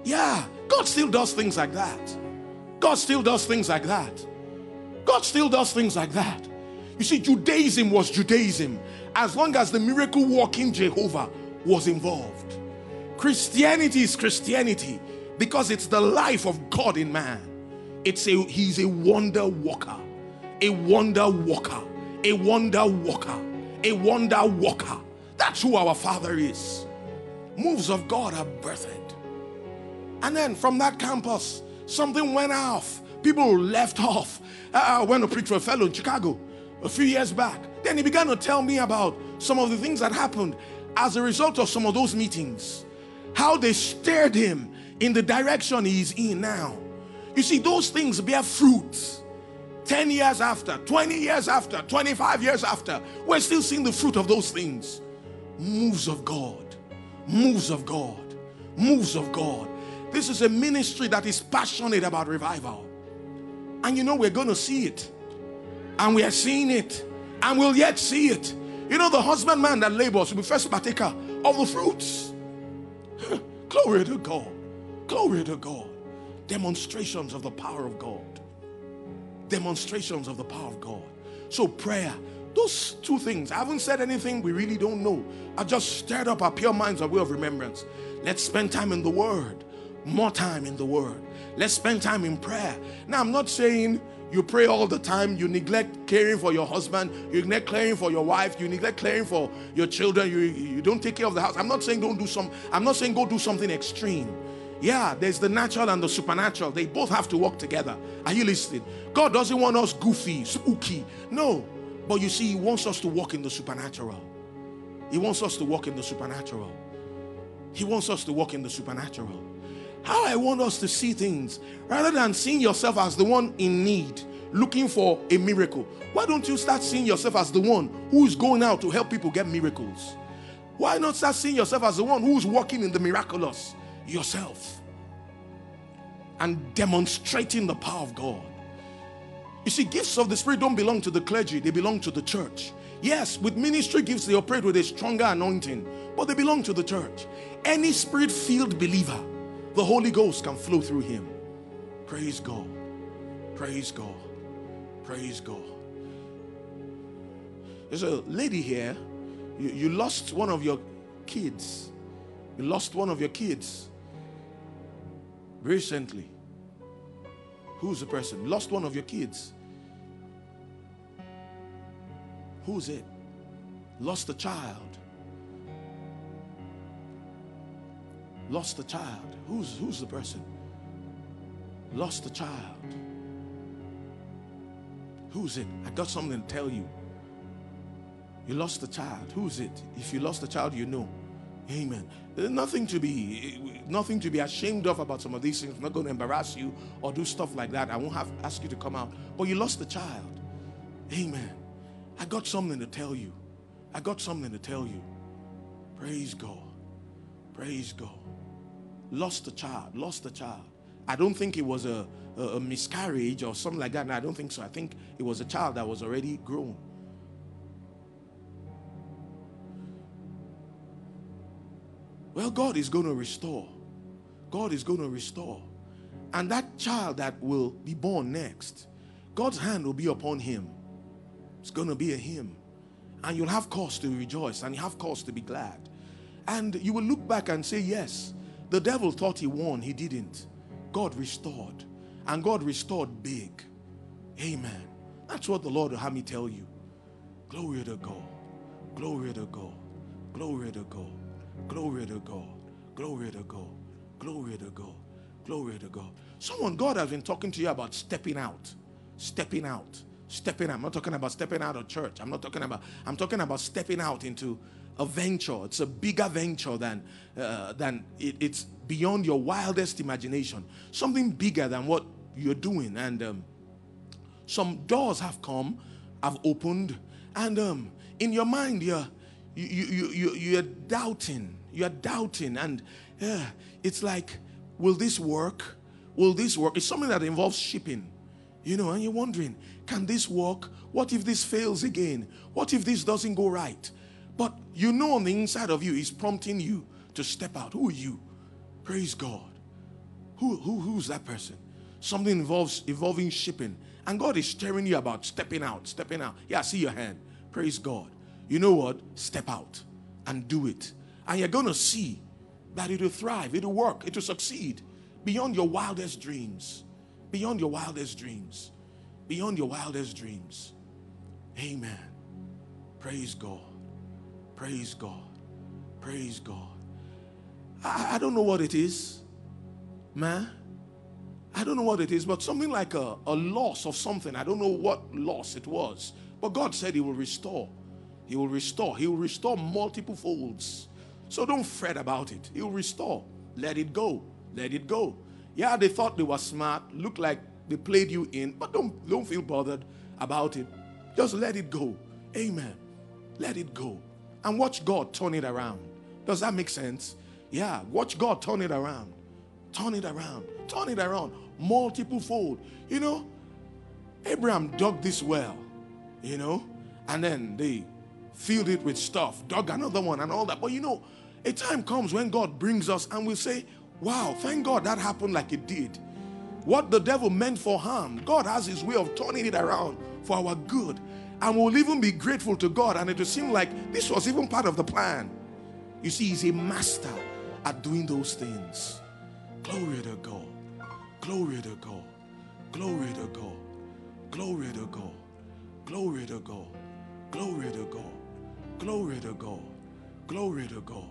Yeah. God still does things like that. God still does things like that. God still does things like that. You see, Judaism was Judaism as long as the miracle working Jehovah was involved. Christianity is Christianity because it's the life of God in man. It's a he's a wonder worker, a wonder worker, a wonder worker, a wonder worker. That's who our Father is. Moves of God are birthed. And then from that campus, something went off. People left off. I went to preach for a fellow in Chicago a few years back. Then he began to tell me about some of the things that happened as a result of some of those meetings. How they steered him in the direction he's in now. You see, those things bear fruit. 10 years after, 20 years after, 25 years after, we're still seeing the fruit of those things. Moves of God, moves of God, moves of God. This is a ministry that is passionate about revival. And you know, we're going to see it. And we are seeing it. And we'll yet see it. You know, the husbandman that labors will be first partaker of the fruits. Glory to God. Glory to God. Demonstrations of the power of God. Demonstrations of the power of God. So, prayer, those two things. I haven't said anything we really don't know. I just stirred up our pure minds, a way of remembrance. Let's spend time in the Word, more time in the Word. Let's spend time in prayer. Now, I'm not saying you pray all the time, you neglect caring for your husband, you neglect caring for your wife, you neglect caring for your children, you, you don't take care of the house. I'm not saying don't do some, I'm not saying go do something extreme. Yeah, there's the natural and the supernatural. They both have to work together. Are you listening? God doesn't want us goofy, spooky. No. But you see, He wants us to walk in the supernatural. He wants us to walk in the supernatural. He wants us to walk in the supernatural. How I want us to see things rather than seeing yourself as the one in need, looking for a miracle. Why don't you start seeing yourself as the one who is going out to help people get miracles? Why not start seeing yourself as the one who's walking in the miraculous yourself and demonstrating the power of God? You see, gifts of the Spirit don't belong to the clergy, they belong to the church. Yes, with ministry gifts, they operate with a stronger anointing, but they belong to the church. Any spirit filled believer the Holy Ghost can flow through him. Praise God. Praise God. Praise God. There's a lady here. You, you lost one of your kids. You lost one of your kids recently. Who's the person? Lost one of your kids. Who's it? Lost a child. Lost a child. Who's, who's the person? Lost a child. Who's it? I got something to tell you. You lost a child. Who's it? If you lost a child, you know. Amen. There's nothing to be nothing to be ashamed of about some of these things. I'm not going to embarrass you or do stuff like that. I won't have ask you to come out. But you lost a child. Amen. I got something to tell you. I got something to tell you. Praise God. Praise God lost a child, lost a child. I don't think it was a, a, a miscarriage or something like that. No, I don't think so. I think it was a child that was already grown. Well, God is going to restore. God is going to restore. And that child that will be born next, God's hand will be upon him. It's going to be a him. And you'll have cause to rejoice and you have cause to be glad. And you will look back and say, Yes, the devil thought he won, he didn't. God restored. And God restored big. Amen. That's what the Lord will have me tell you. Glory to God. Glory to God. Glory to God. Glory to God. Glory to God. Glory to God. Glory to God. Someone, God has been talking to you about stepping out. Stepping out. Stepping out. I'm not talking about stepping out of church. I'm not talking about, I'm talking about stepping out into a venture. It's a bigger venture than, uh, than it, it's beyond your wildest imagination. Something bigger than what you're doing. And um, some doors have come, have opened, and um, in your mind, you're, you, you, you, you're doubting. You're doubting. And yeah, it's like, will this work? Will this work? It's something that involves shipping. You know, and you're wondering, can this work? What if this fails again? What if this doesn't go right? But you know on the inside of you, He's prompting you to step out. Who are you? Praise God. Who, who, who's that person? Something involves involving shipping. And God is stirring you about stepping out, stepping out. Yeah, I see your hand. Praise God. You know what? Step out and do it. And you're going to see that it'll thrive, it'll work, it'll succeed beyond your wildest dreams. Beyond your wildest dreams. Beyond your wildest dreams. Amen. Praise God. Praise God. Praise God. I, I don't know what it is, man. I don't know what it is, but something like a, a loss of something. I don't know what loss it was. But God said He will restore. He will restore. He will restore multiple folds. So don't fret about it. He will restore. Let it go. Let it go. Yeah, they thought they were smart, looked like they played you in, but don't, don't feel bothered about it. Just let it go. Amen. Let it go and watch God turn it around. Does that make sense? Yeah, watch God turn it around. Turn it around. Turn it around. Multiple fold. You know, Abraham dug this well, you know, and then they filled it with stuff, dug another one, and all that. But you know, a time comes when God brings us and we say, Wow, thank God that happened like it did. What the devil meant for harm, God has his way of turning it around for our good. And we'll even be grateful to God, and it will seem like this was even part of the plan. You see, he's a master at doing those things. Glory to God. Glory to God. Glory to God. Glory to God. Glory to God. Glory to God. Glory to God. Glory to God.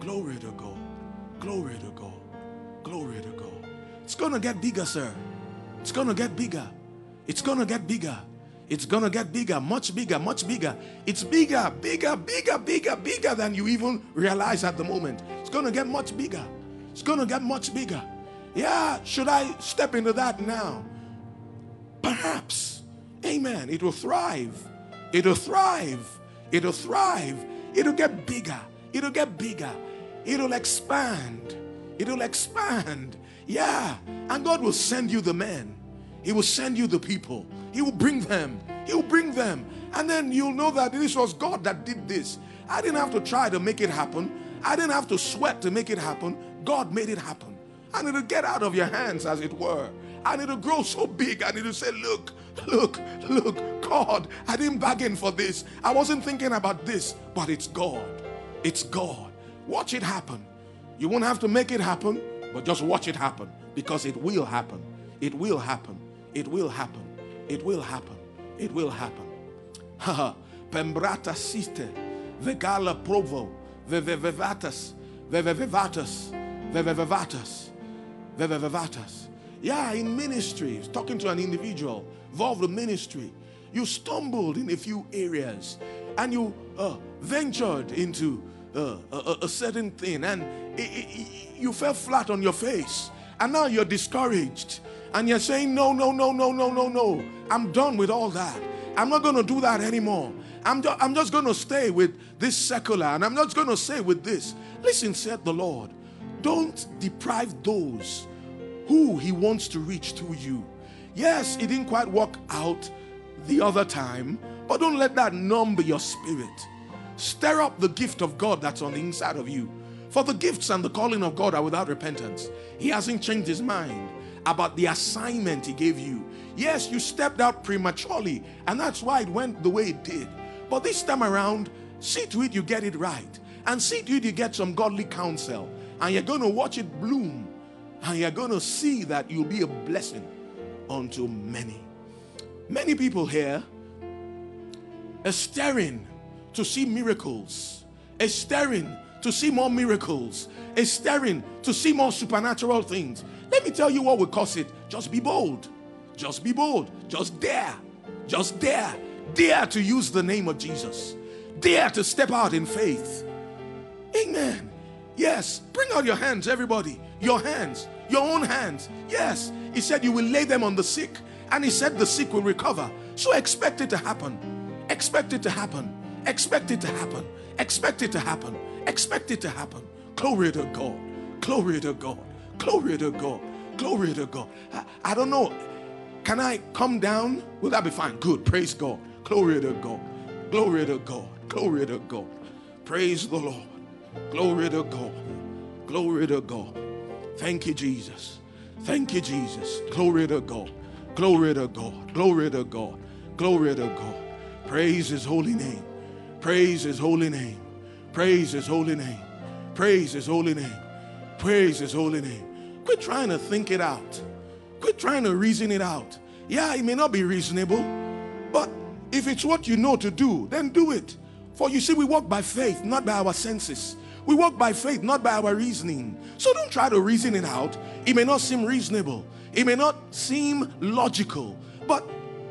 Glory to God. Glory to God. Glory to God. It's going to get bigger, sir. It's going to get bigger. It's going to get bigger. It's going to get bigger, much bigger, much bigger. It's bigger, bigger, bigger, bigger, bigger than you even realize at the moment. It's going to get much bigger. It's going to get much bigger. Yeah, should I step into that now? Perhaps. Amen. It will thrive. It'll thrive. It'll thrive. It'll get bigger. It'll get bigger. It'll expand. It'll expand. Yeah. And God will send you the men. He will send you the people. He will bring them. He will bring them. And then you'll know that this was God that did this. I didn't have to try to make it happen. I didn't have to sweat to make it happen. God made it happen. And it'll get out of your hands, as it were. And it'll grow so big and it'll say, Look, look, look, God, I didn't bargain for this. I wasn't thinking about this, but it's God. It's God. Watch it happen. You won't have to make it happen, but just watch it happen because it will happen. It will happen. It will happen. It will happen. It will happen. Pembrata siste. Vegala provo. Vevevatas. Vevevatas. Vevevatas. Vevevatas. Yeah, in ministry, talking to an individual involved in ministry, you stumbled in a few areas and you uh, ventured into uh, a, a, certain thing and it, it, you fell flat on your face and now you're discouraged and you're saying, No, no, no, no, no, no, no. I'm done with all that. I'm not going to do that anymore. I'm, ju- I'm just going to stay with this secular and I'm not going to stay with this. Listen, said the Lord, don't deprive those who He wants to reach to you. Yes, it didn't quite work out the other time, but don't let that numb your spirit. Stir up the gift of God that's on the inside of you. For the gifts and the calling of God are without repentance. He hasn't changed his mind about the assignment he gave you. Yes, you stepped out prematurely, and that's why it went the way it did. But this time around, see to it you get it right. And see to it you get some godly counsel. And you're going to watch it bloom. And you're going to see that you'll be a blessing unto many. Many people here are staring to see miracles, are staring to see more miracles, are staring to see more supernatural things. Let me tell you what will cause it. Just be bold. Just be bold. Just dare. Just dare. Dare to use the name of Jesus. Dare to step out in faith. Amen. Yes. Bring out your hands, everybody. Your hands. Your own hands. Yes. He said you will lay them on the sick. And he said the sick will recover. So expect it to happen. Expect it to happen. Expect it to happen. Expect it to happen. Expect it to happen. Glory to God. Glory to God. Glory to God. Glory to God. I, I don't know. Can I come down? Will that be fine? Good. Praise God. Glory to God. Glory to God. Glory to God. Praise the Lord. Glory to God. Glory to God. Thank you, Jesus. Thank you, Jesus. Glory to God. Glory to God. Glory to God. Glory to God. Praise his holy name. Praise his holy name. Praise his holy name. Praise his holy name. Praise his holy name. Quit trying to think it out. Quit trying to reason it out. Yeah, it may not be reasonable, but if it's what you know to do, then do it. For you see, we walk by faith, not by our senses. We walk by faith, not by our reasoning. So don't try to reason it out. It may not seem reasonable, it may not seem logical, but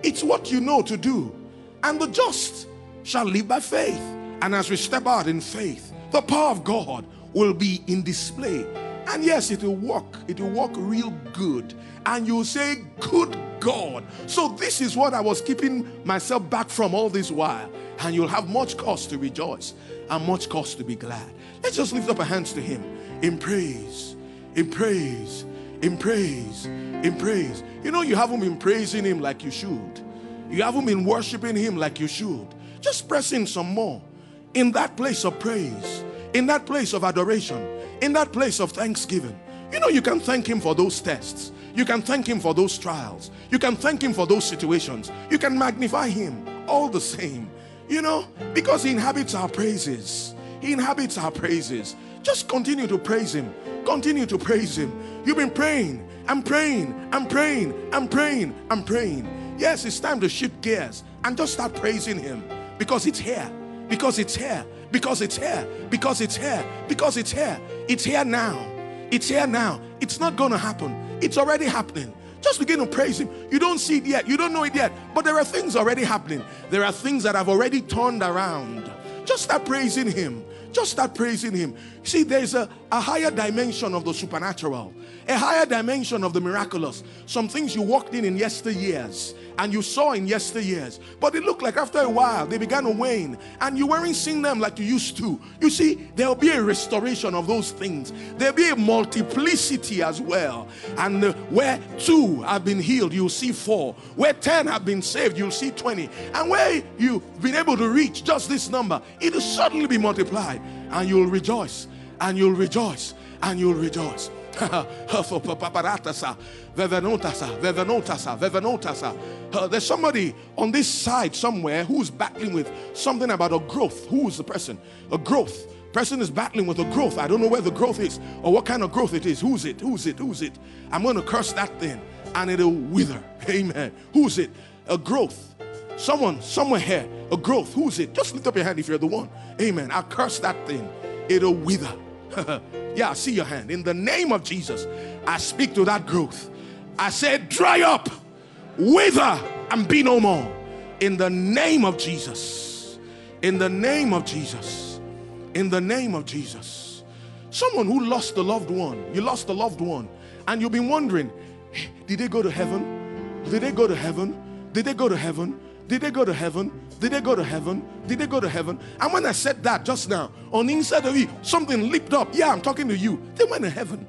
it's what you know to do. And the just shall live by faith. And as we step out in faith, the power of God will be in display. And yes, it will work. It will work real good. And you'll say, Good God. So, this is what I was keeping myself back from all this while. And you'll have much cause to rejoice and much cause to be glad. Let's just lift up our hands to Him in praise, in praise, in praise, in praise. You know, you haven't been praising Him like you should. You haven't been worshiping Him like you should. Just press in some more in that place of praise, in that place of adoration, in that place of thanksgiving. You know, you can thank Him for those tests. You can thank Him for those trials. You can thank Him for those situations. You can magnify Him all the same. You know, because He inhabits our praises. He inhabits our praises. Just continue to praise Him. Continue to praise Him. You've been praying. I'm praying. I'm praying. I'm praying. I'm praying. Yes, it's time to shift gears and just start praising Him because it's here. Because it's here. Because it's here. Because it's here. Because it's here. It's here now. It's here now. It's not going to happen. It's already happening. Just begin to praise Him. You don't see it yet. You don't know it yet. But there are things already happening. There are things that have already turned around. Just start praising Him. Just start praising Him. See, there's a, a higher dimension of the supernatural, a higher dimension of the miraculous. Some things you walked in in yesteryears and you saw in yesteryears, but it looked like after a while they began to wane and you weren't seeing them like you used to. You see, there'll be a restoration of those things, there'll be a multiplicity as well. And uh, where two have been healed, you'll see four. Where 10 have been saved, you'll see 20. And where you've been able to reach just this number, it'll suddenly be multiplied and you'll rejoice and you'll rejoice and you'll rejoice. There's somebody on this side somewhere who's battling with something about a growth. Who is the person? A growth. Person is battling with a growth. I don't know where the growth is or what kind of growth it is. Who's it? Who's it? Who's it? I'm going to curse that thing and it'll wither. Amen. Who's it? A growth. Someone, somewhere here, a growth. Who's it? Just lift up your hand if you're the one. Amen. I curse that thing. It'll wither. yeah, I see your hand. In the name of Jesus, I speak to that growth. I said, dry up, wither, and be no more. In the name of Jesus. In the name of Jesus. In the name of Jesus. Someone who lost a loved one, you lost a loved one, and you've been wondering, did they go to heaven? Did they go to heaven? Did they go to heaven? Did they go to heaven? Did they go to heaven? Did they go to heaven? And when I said that just now, on the inside of you, something leaped up. Yeah, I'm talking to you. They went to heaven.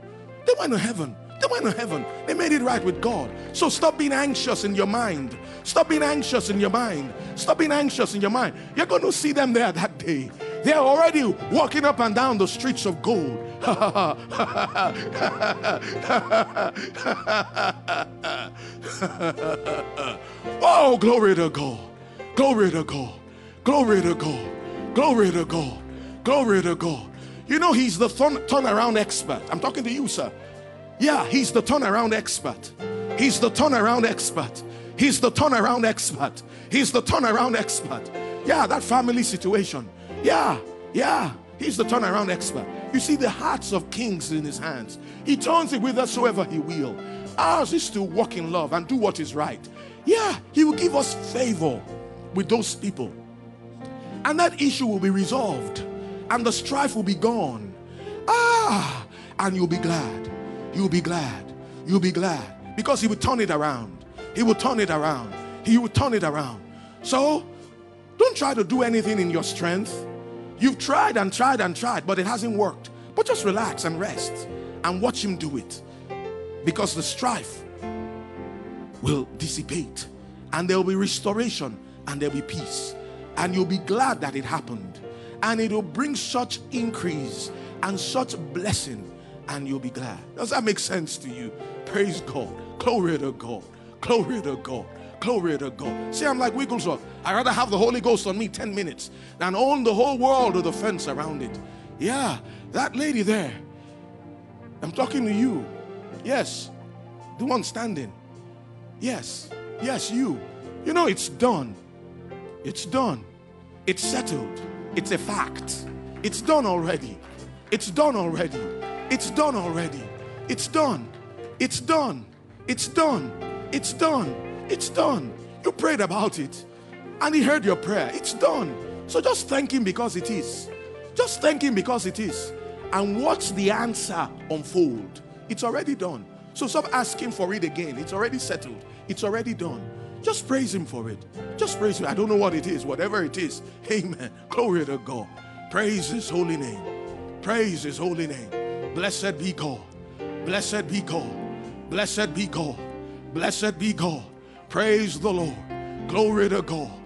They went to heaven. They went to heaven. They made it right with God. So stop being anxious in your mind. Stop being anxious in your mind. Stop being anxious in your mind. You're going to see them there that day. They're already walking up and down the streets of gold. oh, glory to God. Glory to God. Glory to God. Glory to God. Glory to God. You know, he's the turn, turnaround expert. I'm talking to you, sir. Yeah, he's the turnaround expert. He's the turnaround expert. He's the turnaround expert. He's the turnaround expert. Yeah, that family situation. Yeah, yeah. He's the turnaround expert. You see the hearts of kings in his hands. He turns it whithersoever he will. Ours is to walk in love and do what is right. Yeah, he will give us favor with those people. And that issue will be resolved. And the strife will be gone. Ah, and you'll be glad. You'll be glad. You'll be glad. Because he will turn it around. He will turn it around. He will turn it around. So don't try to do anything in your strength. You've tried and tried and tried, but it hasn't worked. But just relax and rest and watch Him do it. Because the strife will dissipate and there will be restoration and there'll be peace. And you'll be glad that it happened. And it will bring such increase and such blessing, and you'll be glad. Does that make sense to you? Praise God. Glory to God. Glory to God. Glory to God. See, I'm like Wigglesworth. I'd rather have the Holy Ghost on me 10 minutes than own the whole world with the fence around it. Yeah, that lady there. I'm talking to you. Yes, the one standing. Yes, yes, you. You know, it's done. It's done. It's settled. It's a fact. It's done already. It's done already. It's done already. It's done. It's done. It's done. It's done. It's done. You prayed about it and He heard your prayer. It's done. So just thank Him because it is. Just thank Him because it is. And watch the answer unfold. It's already done. So stop asking for it again. It's already settled. It's already done. Just praise Him for it. Just praise Him. I don't know what it is, whatever it is. Amen. Glory to God. Praise His holy name. Praise His holy name. Blessed be God. Blessed be God. Blessed be God. Blessed be God. Praise the Lord. Glory to God.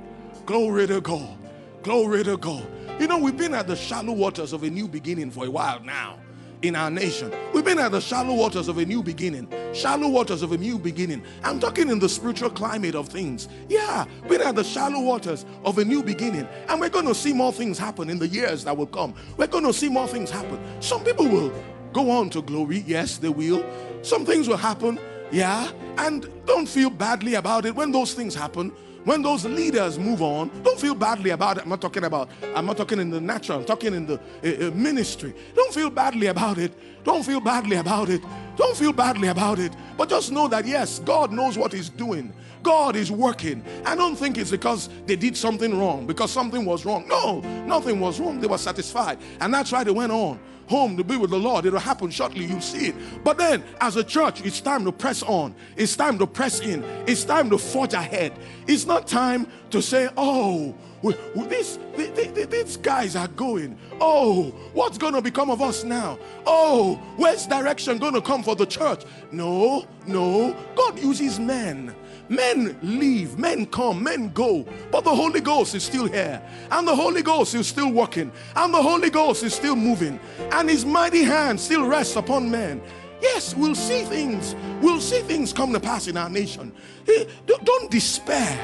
Glory to God. Glory to God. You know, we've been at the shallow waters of a new beginning for a while now in our nation. We've been at the shallow waters of a new beginning. Shallow waters of a new beginning. I'm talking in the spiritual climate of things. Yeah, been at the shallow waters of a new beginning. And we're going to see more things happen in the years that will come. We're going to see more things happen. Some people will go on to glory. Yes, they will. Some things will happen. Yeah. And don't feel badly about it when those things happen when those leaders move on, don't feel badly about it. I'm not talking about, I'm not talking in the natural, I'm talking in the uh, ministry. Don't feel badly about it. Don't feel badly about it. Don't feel badly about it. But just know that, yes, God knows what He's doing. God is working. I don't think it's because they did something wrong, because something was wrong. No, nothing was wrong. They were satisfied. And that's why they went on home to be with the Lord. It'll happen shortly. You'll see it. But then, as a church, it's time to press on. It's time to press in. It's time to forge ahead. It's not time to say, oh, these, these guys are going. Oh, what's going to become of us now? Oh, where's direction going to come for the church? No, no. God uses men. Men leave, men come, men go, but the Holy Ghost is still here, and the Holy Ghost is still working, and the Holy Ghost is still moving, and His mighty hand still rests upon men. Yes, we'll see things, we'll see things come to pass in our nation. Don't despair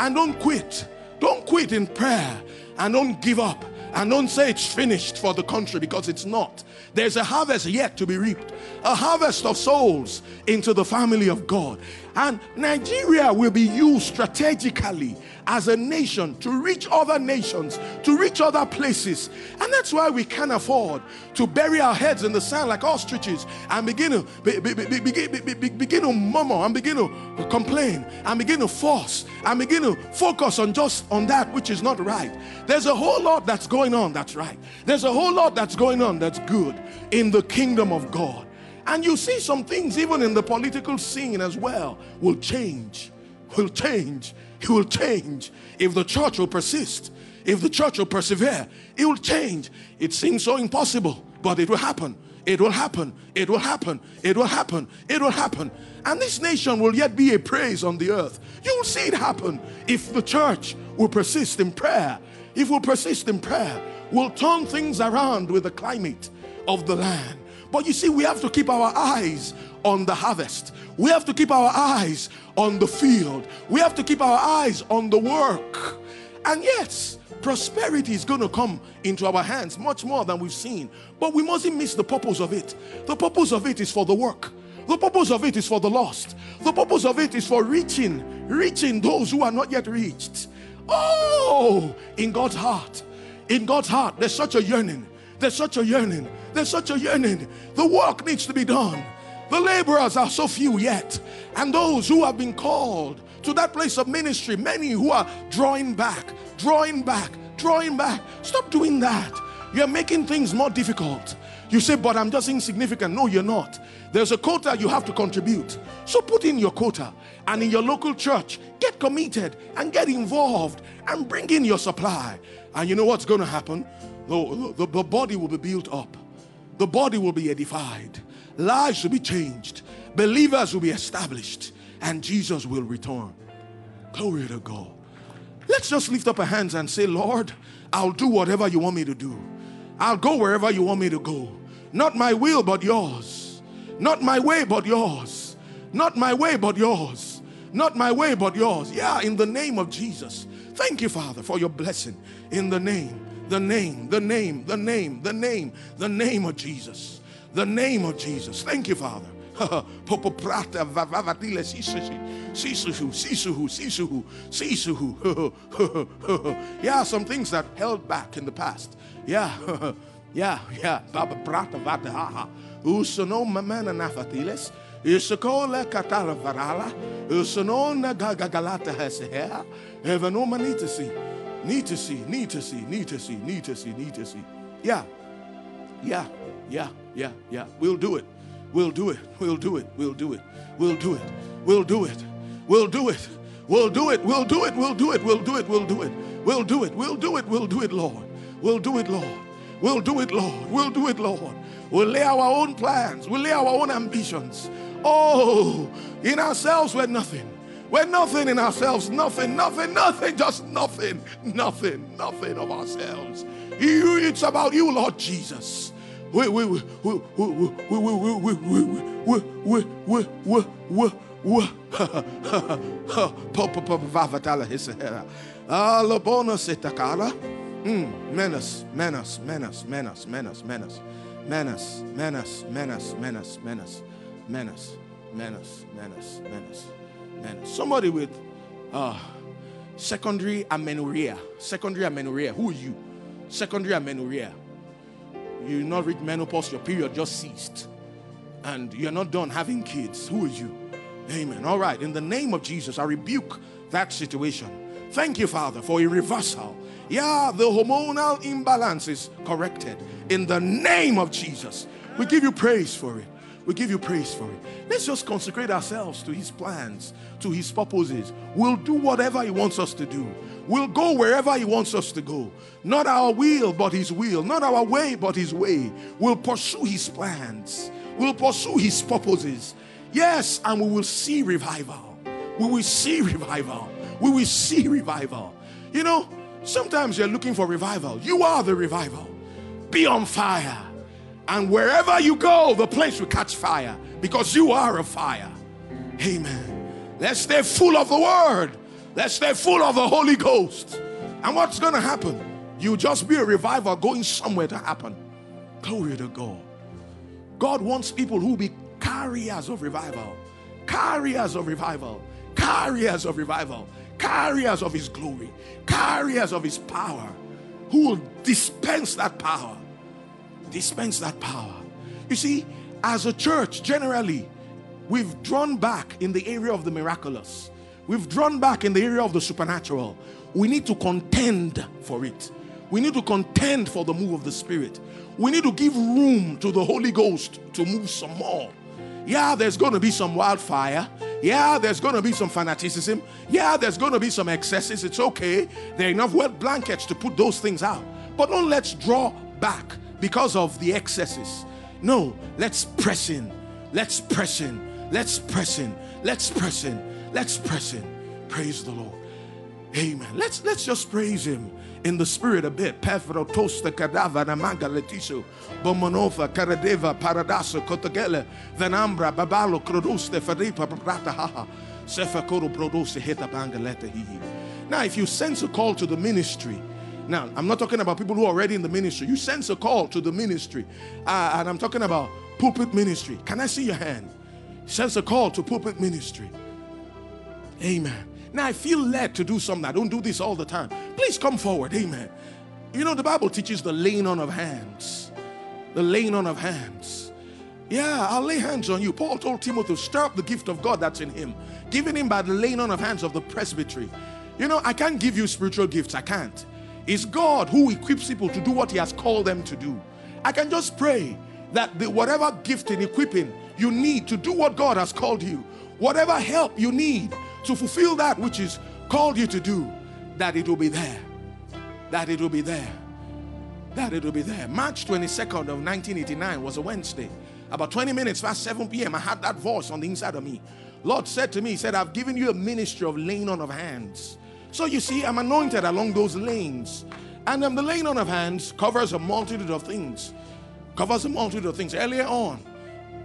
and don't quit. Don't quit in prayer and don't give up and don't say it's finished for the country because it's not. There's a harvest yet to be reaped, a harvest of souls into the family of God. And Nigeria will be used strategically as a nation to reach other nations, to reach other places. And that's why we can't afford to bury our heads in the sand like ostriches and begin to, be, be, be, begin to murmur and begin to complain and begin to force and begin to focus on just on that which is not right. There's a whole lot that's going on that's right. There's a whole lot that's going on that's good in the kingdom of God. And you see some things, even in the political scene as well, will change. Will change. It will change. If the church will persist, if the church will persevere, it will change. It seems so impossible, but it will happen. It will happen. It will happen. It will happen. It will happen. And this nation will yet be a praise on the earth. You will see it happen if the church will persist in prayer. If we'll persist in prayer, we'll turn things around with the climate of the land. But you see, we have to keep our eyes on the harvest. We have to keep our eyes on the field. We have to keep our eyes on the work. And yes, prosperity is going to come into our hands much more than we've seen. But we mustn't miss the purpose of it. The purpose of it is for the work. The purpose of it is for the lost. The purpose of it is for reaching, reaching those who are not yet reached. Oh, in God's heart, in God's heart, there's such a yearning. There's such a yearning there's such a yearning. The work needs to be done. The laborers are so few yet. And those who have been called to that place of ministry, many who are drawing back, drawing back, drawing back. Stop doing that. You're making things more difficult. You say, but I'm just insignificant. No, you're not. There's a quota you have to contribute. So put in your quota. And in your local church, get committed and get involved and bring in your supply. And you know what's going to happen? The, the, the body will be built up the body will be edified, lives will be changed, believers will be established, and Jesus will return. Glory to God. Let's just lift up our hands and say, Lord, I'll do whatever you want me to do. I'll go wherever you want me to go. Not my will, but yours. Not my way, but yours. Not my way, but yours. Not my way, but yours. Yeah, in the name of Jesus. Thank you, Father, for your blessing. In the name the name, the name, the name, the name, the name of Jesus. The name of Jesus. Thank you, Father. Yeah, some things that held back in the past. Yeah, yeah, yeah. Baba prata vataha. Usono mamana nafatiles. Isakola katala varala. Usono nagagalata hesea. Evano manitasi. Need to see, need to see, need to see, need to see, need to see. Yeah, yeah, yeah, yeah, yeah. We'll do it. We'll do it. We'll do it. We'll do it. We'll do it. We'll do it. We'll do it. We'll do it. We'll do it. We'll do it. We'll do it. We'll do it. We'll do it. We'll do it. We'll do it, Lord. We'll do it, Lord. We'll do it, Lord. We'll do it, Lord. We'll lay our own plans. We'll lay our own ambitions Oh, in ourselves, we're nothing. We're nothing in ourselves. Nothing, nothing, nothing, just nothing, nothing, nothing of ourselves. You, it's about you, Lord Jesus. We, we, we, we, we, we, we, we, we, we, we, we. Alabona Sitakala. Menace, menace, menace, menace, menace, menace, menace, menace, menace, menace, menace, menace, menace, menace, menace, menace. Somebody with uh, secondary amenorrhea. Secondary amenorrhea. Who are you? Secondary amenorrhea. You not reach menopause, your period just ceased. And you're not done having kids. Who are you? Amen. All right. In the name of Jesus, I rebuke that situation. Thank you, Father, for a reversal. Yeah, the hormonal imbalance is corrected. In the name of Jesus, we give you praise for it. We give you praise for it. Let's just consecrate ourselves to His plans, to His purposes. We'll do whatever He wants us to do. We'll go wherever He wants us to go. Not our will, but His will. Not our way, but His way. We'll pursue His plans. We'll pursue His purposes. Yes, and we will see revival. We will see revival. We will see revival. You know, sometimes you're looking for revival. You are the revival. Be on fire. And wherever you go, the place will catch fire because you are a fire. Amen. Let's stay full of the word. Let's stay full of the Holy Ghost. And what's going to happen? You will just be a revival going somewhere to happen. Glory to God. God wants people who be carriers of revival, carriers of revival, carriers of revival, carriers of His glory, carriers of His power, who will dispense that power dispense that power. You see, as a church, generally, we've drawn back in the area of the miraculous, we've drawn back in the area of the supernatural. We need to contend for it. We need to contend for the move of the Spirit. We need to give room to the Holy Ghost to move some more. Yeah, there's going to be some wildfire. Yeah, there's going to be some fanaticism. Yeah, there's going to be some excesses. It's okay. There are enough wet blankets to put those things out. But don't let's draw back because of the excesses. No, let's press in. Let's press in. Let's press in. Let's press in. Let's press in. Praise the Lord. Amen. Let's let's just praise him in the spirit a bit. Pefro tosta cadava namanga letiso bomonova karadeva paradaso kotagele venambra babalo croduste faripa prata haha sefakoro produce heta banga leta hihi. Now, if you sense a call to the ministry, now, I'm not talking about people who are already in the ministry. You sense a call to the ministry. Uh, and I'm talking about pulpit ministry. Can I see your hand? Sense a call to pulpit ministry. Amen. Now, I feel led to do something. I don't do this all the time. Please come forward. Amen. You know, the Bible teaches the laying on of hands. The laying on of hands. Yeah, I'll lay hands on you. Paul told Timothy, stir up the gift of God that's in him, given him by the laying on of hands of the presbytery. You know, I can't give you spiritual gifts. I can't. It's God who equips people to do what He has called them to do. I can just pray that the whatever gift and equipping you need to do what God has called you, whatever help you need to fulfill that which is called you to do, that it will be there. That it will be there. That it will be there. March 22nd of 1989 was a Wednesday. About 20 minutes past 7 p.m., I had that voice on the inside of me. Lord said to me, He said, I've given you a ministry of laying on of hands. So you see, I'm anointed along those lanes. And um, the laying on of hands covers a multitude of things. Covers a multitude of things. Earlier on,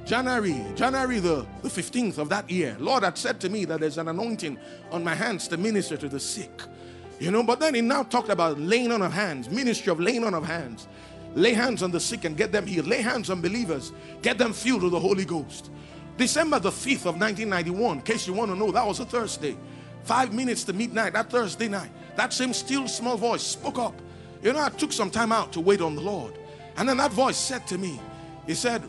January, January the, the 15th of that year, Lord had said to me that there's an anointing on my hands to minister to the sick. You know, but then he now talked about laying on of hands, ministry of laying on of hands. Lay hands on the sick and get them healed. Lay hands on believers, get them filled with the Holy Ghost. December the 5th of 1991, in case you want to know, that was a Thursday. Five minutes to midnight, that Thursday night, that same still small voice spoke up. You know, I took some time out to wait on the Lord. And then that voice said to me, He said,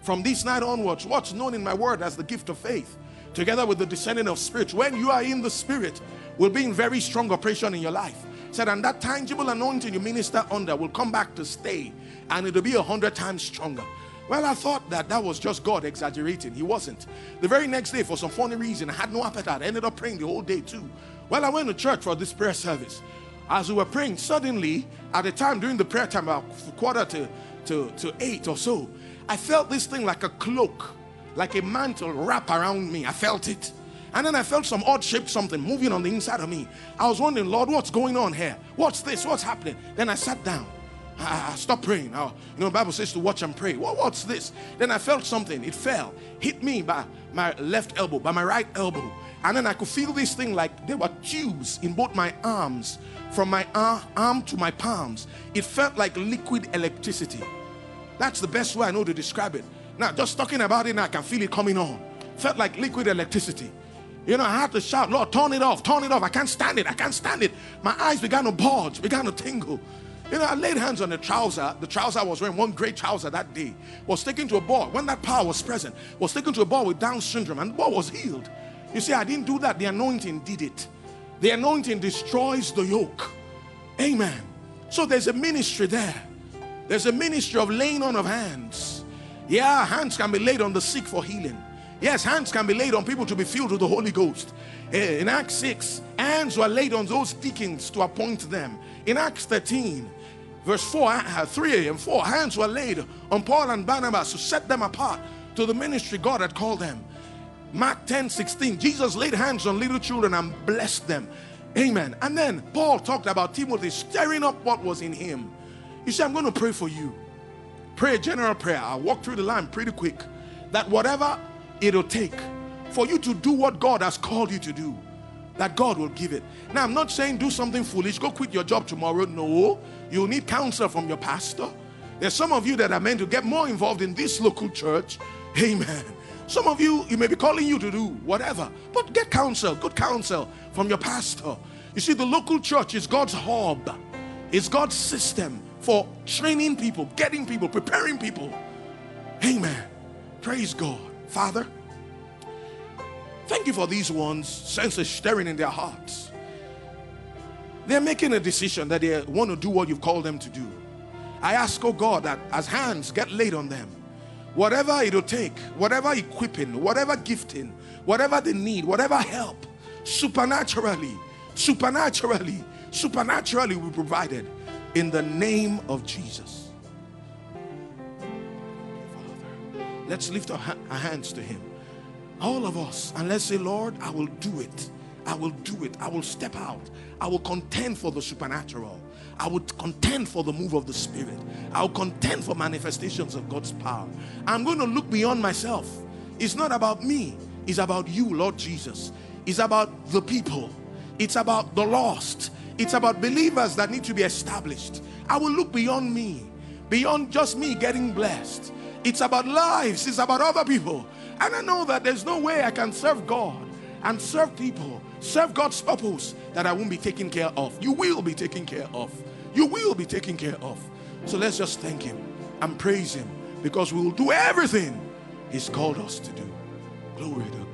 From this night onwards, what's known in my word as the gift of faith, together with the descending of spirit, when you are in the spirit, will be in very strong operation in your life. Said, and that tangible anointing you minister under will come back to stay, and it'll be a hundred times stronger. Well, I thought that that was just God exaggerating. He wasn't. The very next day, for some funny reason, I had no appetite. I ended up praying the whole day too. Well, I went to church for this prayer service. As we were praying, suddenly, at the time during the prayer time, about quarter to, to, to eight or so, I felt this thing like a cloak, like a mantle wrap around me. I felt it. And then I felt some odd shaped something moving on the inside of me. I was wondering, Lord, what's going on here? What's this? What's happening? Then I sat down. Ah, ah, ah, I, I stopped praying. I, you know, the Bible says to watch and pray. What, what's this? Then I felt something. It fell, hit me by my left elbow, by my right elbow. And then I could feel this thing like there were tubes in both my arms, from my arm to my palms. It felt like liquid electricity. That's the best way I know to describe it. Now, just talking about it now, I can feel it coming on. Felt like liquid electricity. You know, I had to shout, Lord, turn it off, turn it off. I can't stand it. I can't stand it. My eyes began to bulge, began to tingle. You know, I laid hands on the trouser. The trouser I was wearing, one great trouser that day, was taken to a boy. When that power was present, was taken to a boy with Down syndrome, and the boy was healed. You see, I didn't do that. The anointing did it. The anointing destroys the yoke. Amen. So there's a ministry there. There's a ministry of laying on of hands. Yeah, hands can be laid on the sick for healing. Yes, hands can be laid on people to be filled with the Holy Ghost. Eh, in Acts 6, hands were laid on those deacons to appoint them. In Acts 13, verse 4, uh, 3 and 4, hands were laid on Paul and Barnabas to set them apart to the ministry God had called them. Mark 10 16, Jesus laid hands on little children and blessed them. Amen. And then Paul talked about Timothy stirring up what was in him. You see, I'm going to pray for you. Pray a general prayer. I'll walk through the line pretty quick. That whatever it'll take for you to do what God has called you to do, that God will give it. Now, I'm not saying do something foolish, go quit your job tomorrow. No, you'll need counsel from your pastor. There's some of you that are meant to get more involved in this local church. Amen. Some of you, he may be calling you to do whatever, but get counsel, good counsel from your pastor. You see, the local church is God's hub, it's God's system for training people, getting people, preparing people. Amen. Praise God. Father, thank you for these ones, senses stirring in their hearts. They're making a decision that they want to do what you've called them to do. I ask, oh God, that as hands get laid on them, whatever it'll take, whatever equipping, whatever gifting, whatever they need, whatever help, supernaturally, supernaturally, supernaturally we provided in the name of Jesus. Father, let's lift our, our hands to Him. All of us, and let's say, Lord, I will do it. I will do it. I will step out. I will contend for the supernatural. I would contend for the move of the Spirit. I'll contend for manifestations of God's power. I'm going to look beyond myself. It's not about me, it's about you, Lord Jesus. It's about the people, it's about the lost, it's about believers that need to be established. I will look beyond me, beyond just me getting blessed. It's about lives, it's about other people. And I know that there's no way I can serve God and serve people, serve God's purpose that I won't be taken care of. You will be taken care of. You will be taken care of. So let's just thank Him and praise Him because we will do everything He's called us to do. Glory to God.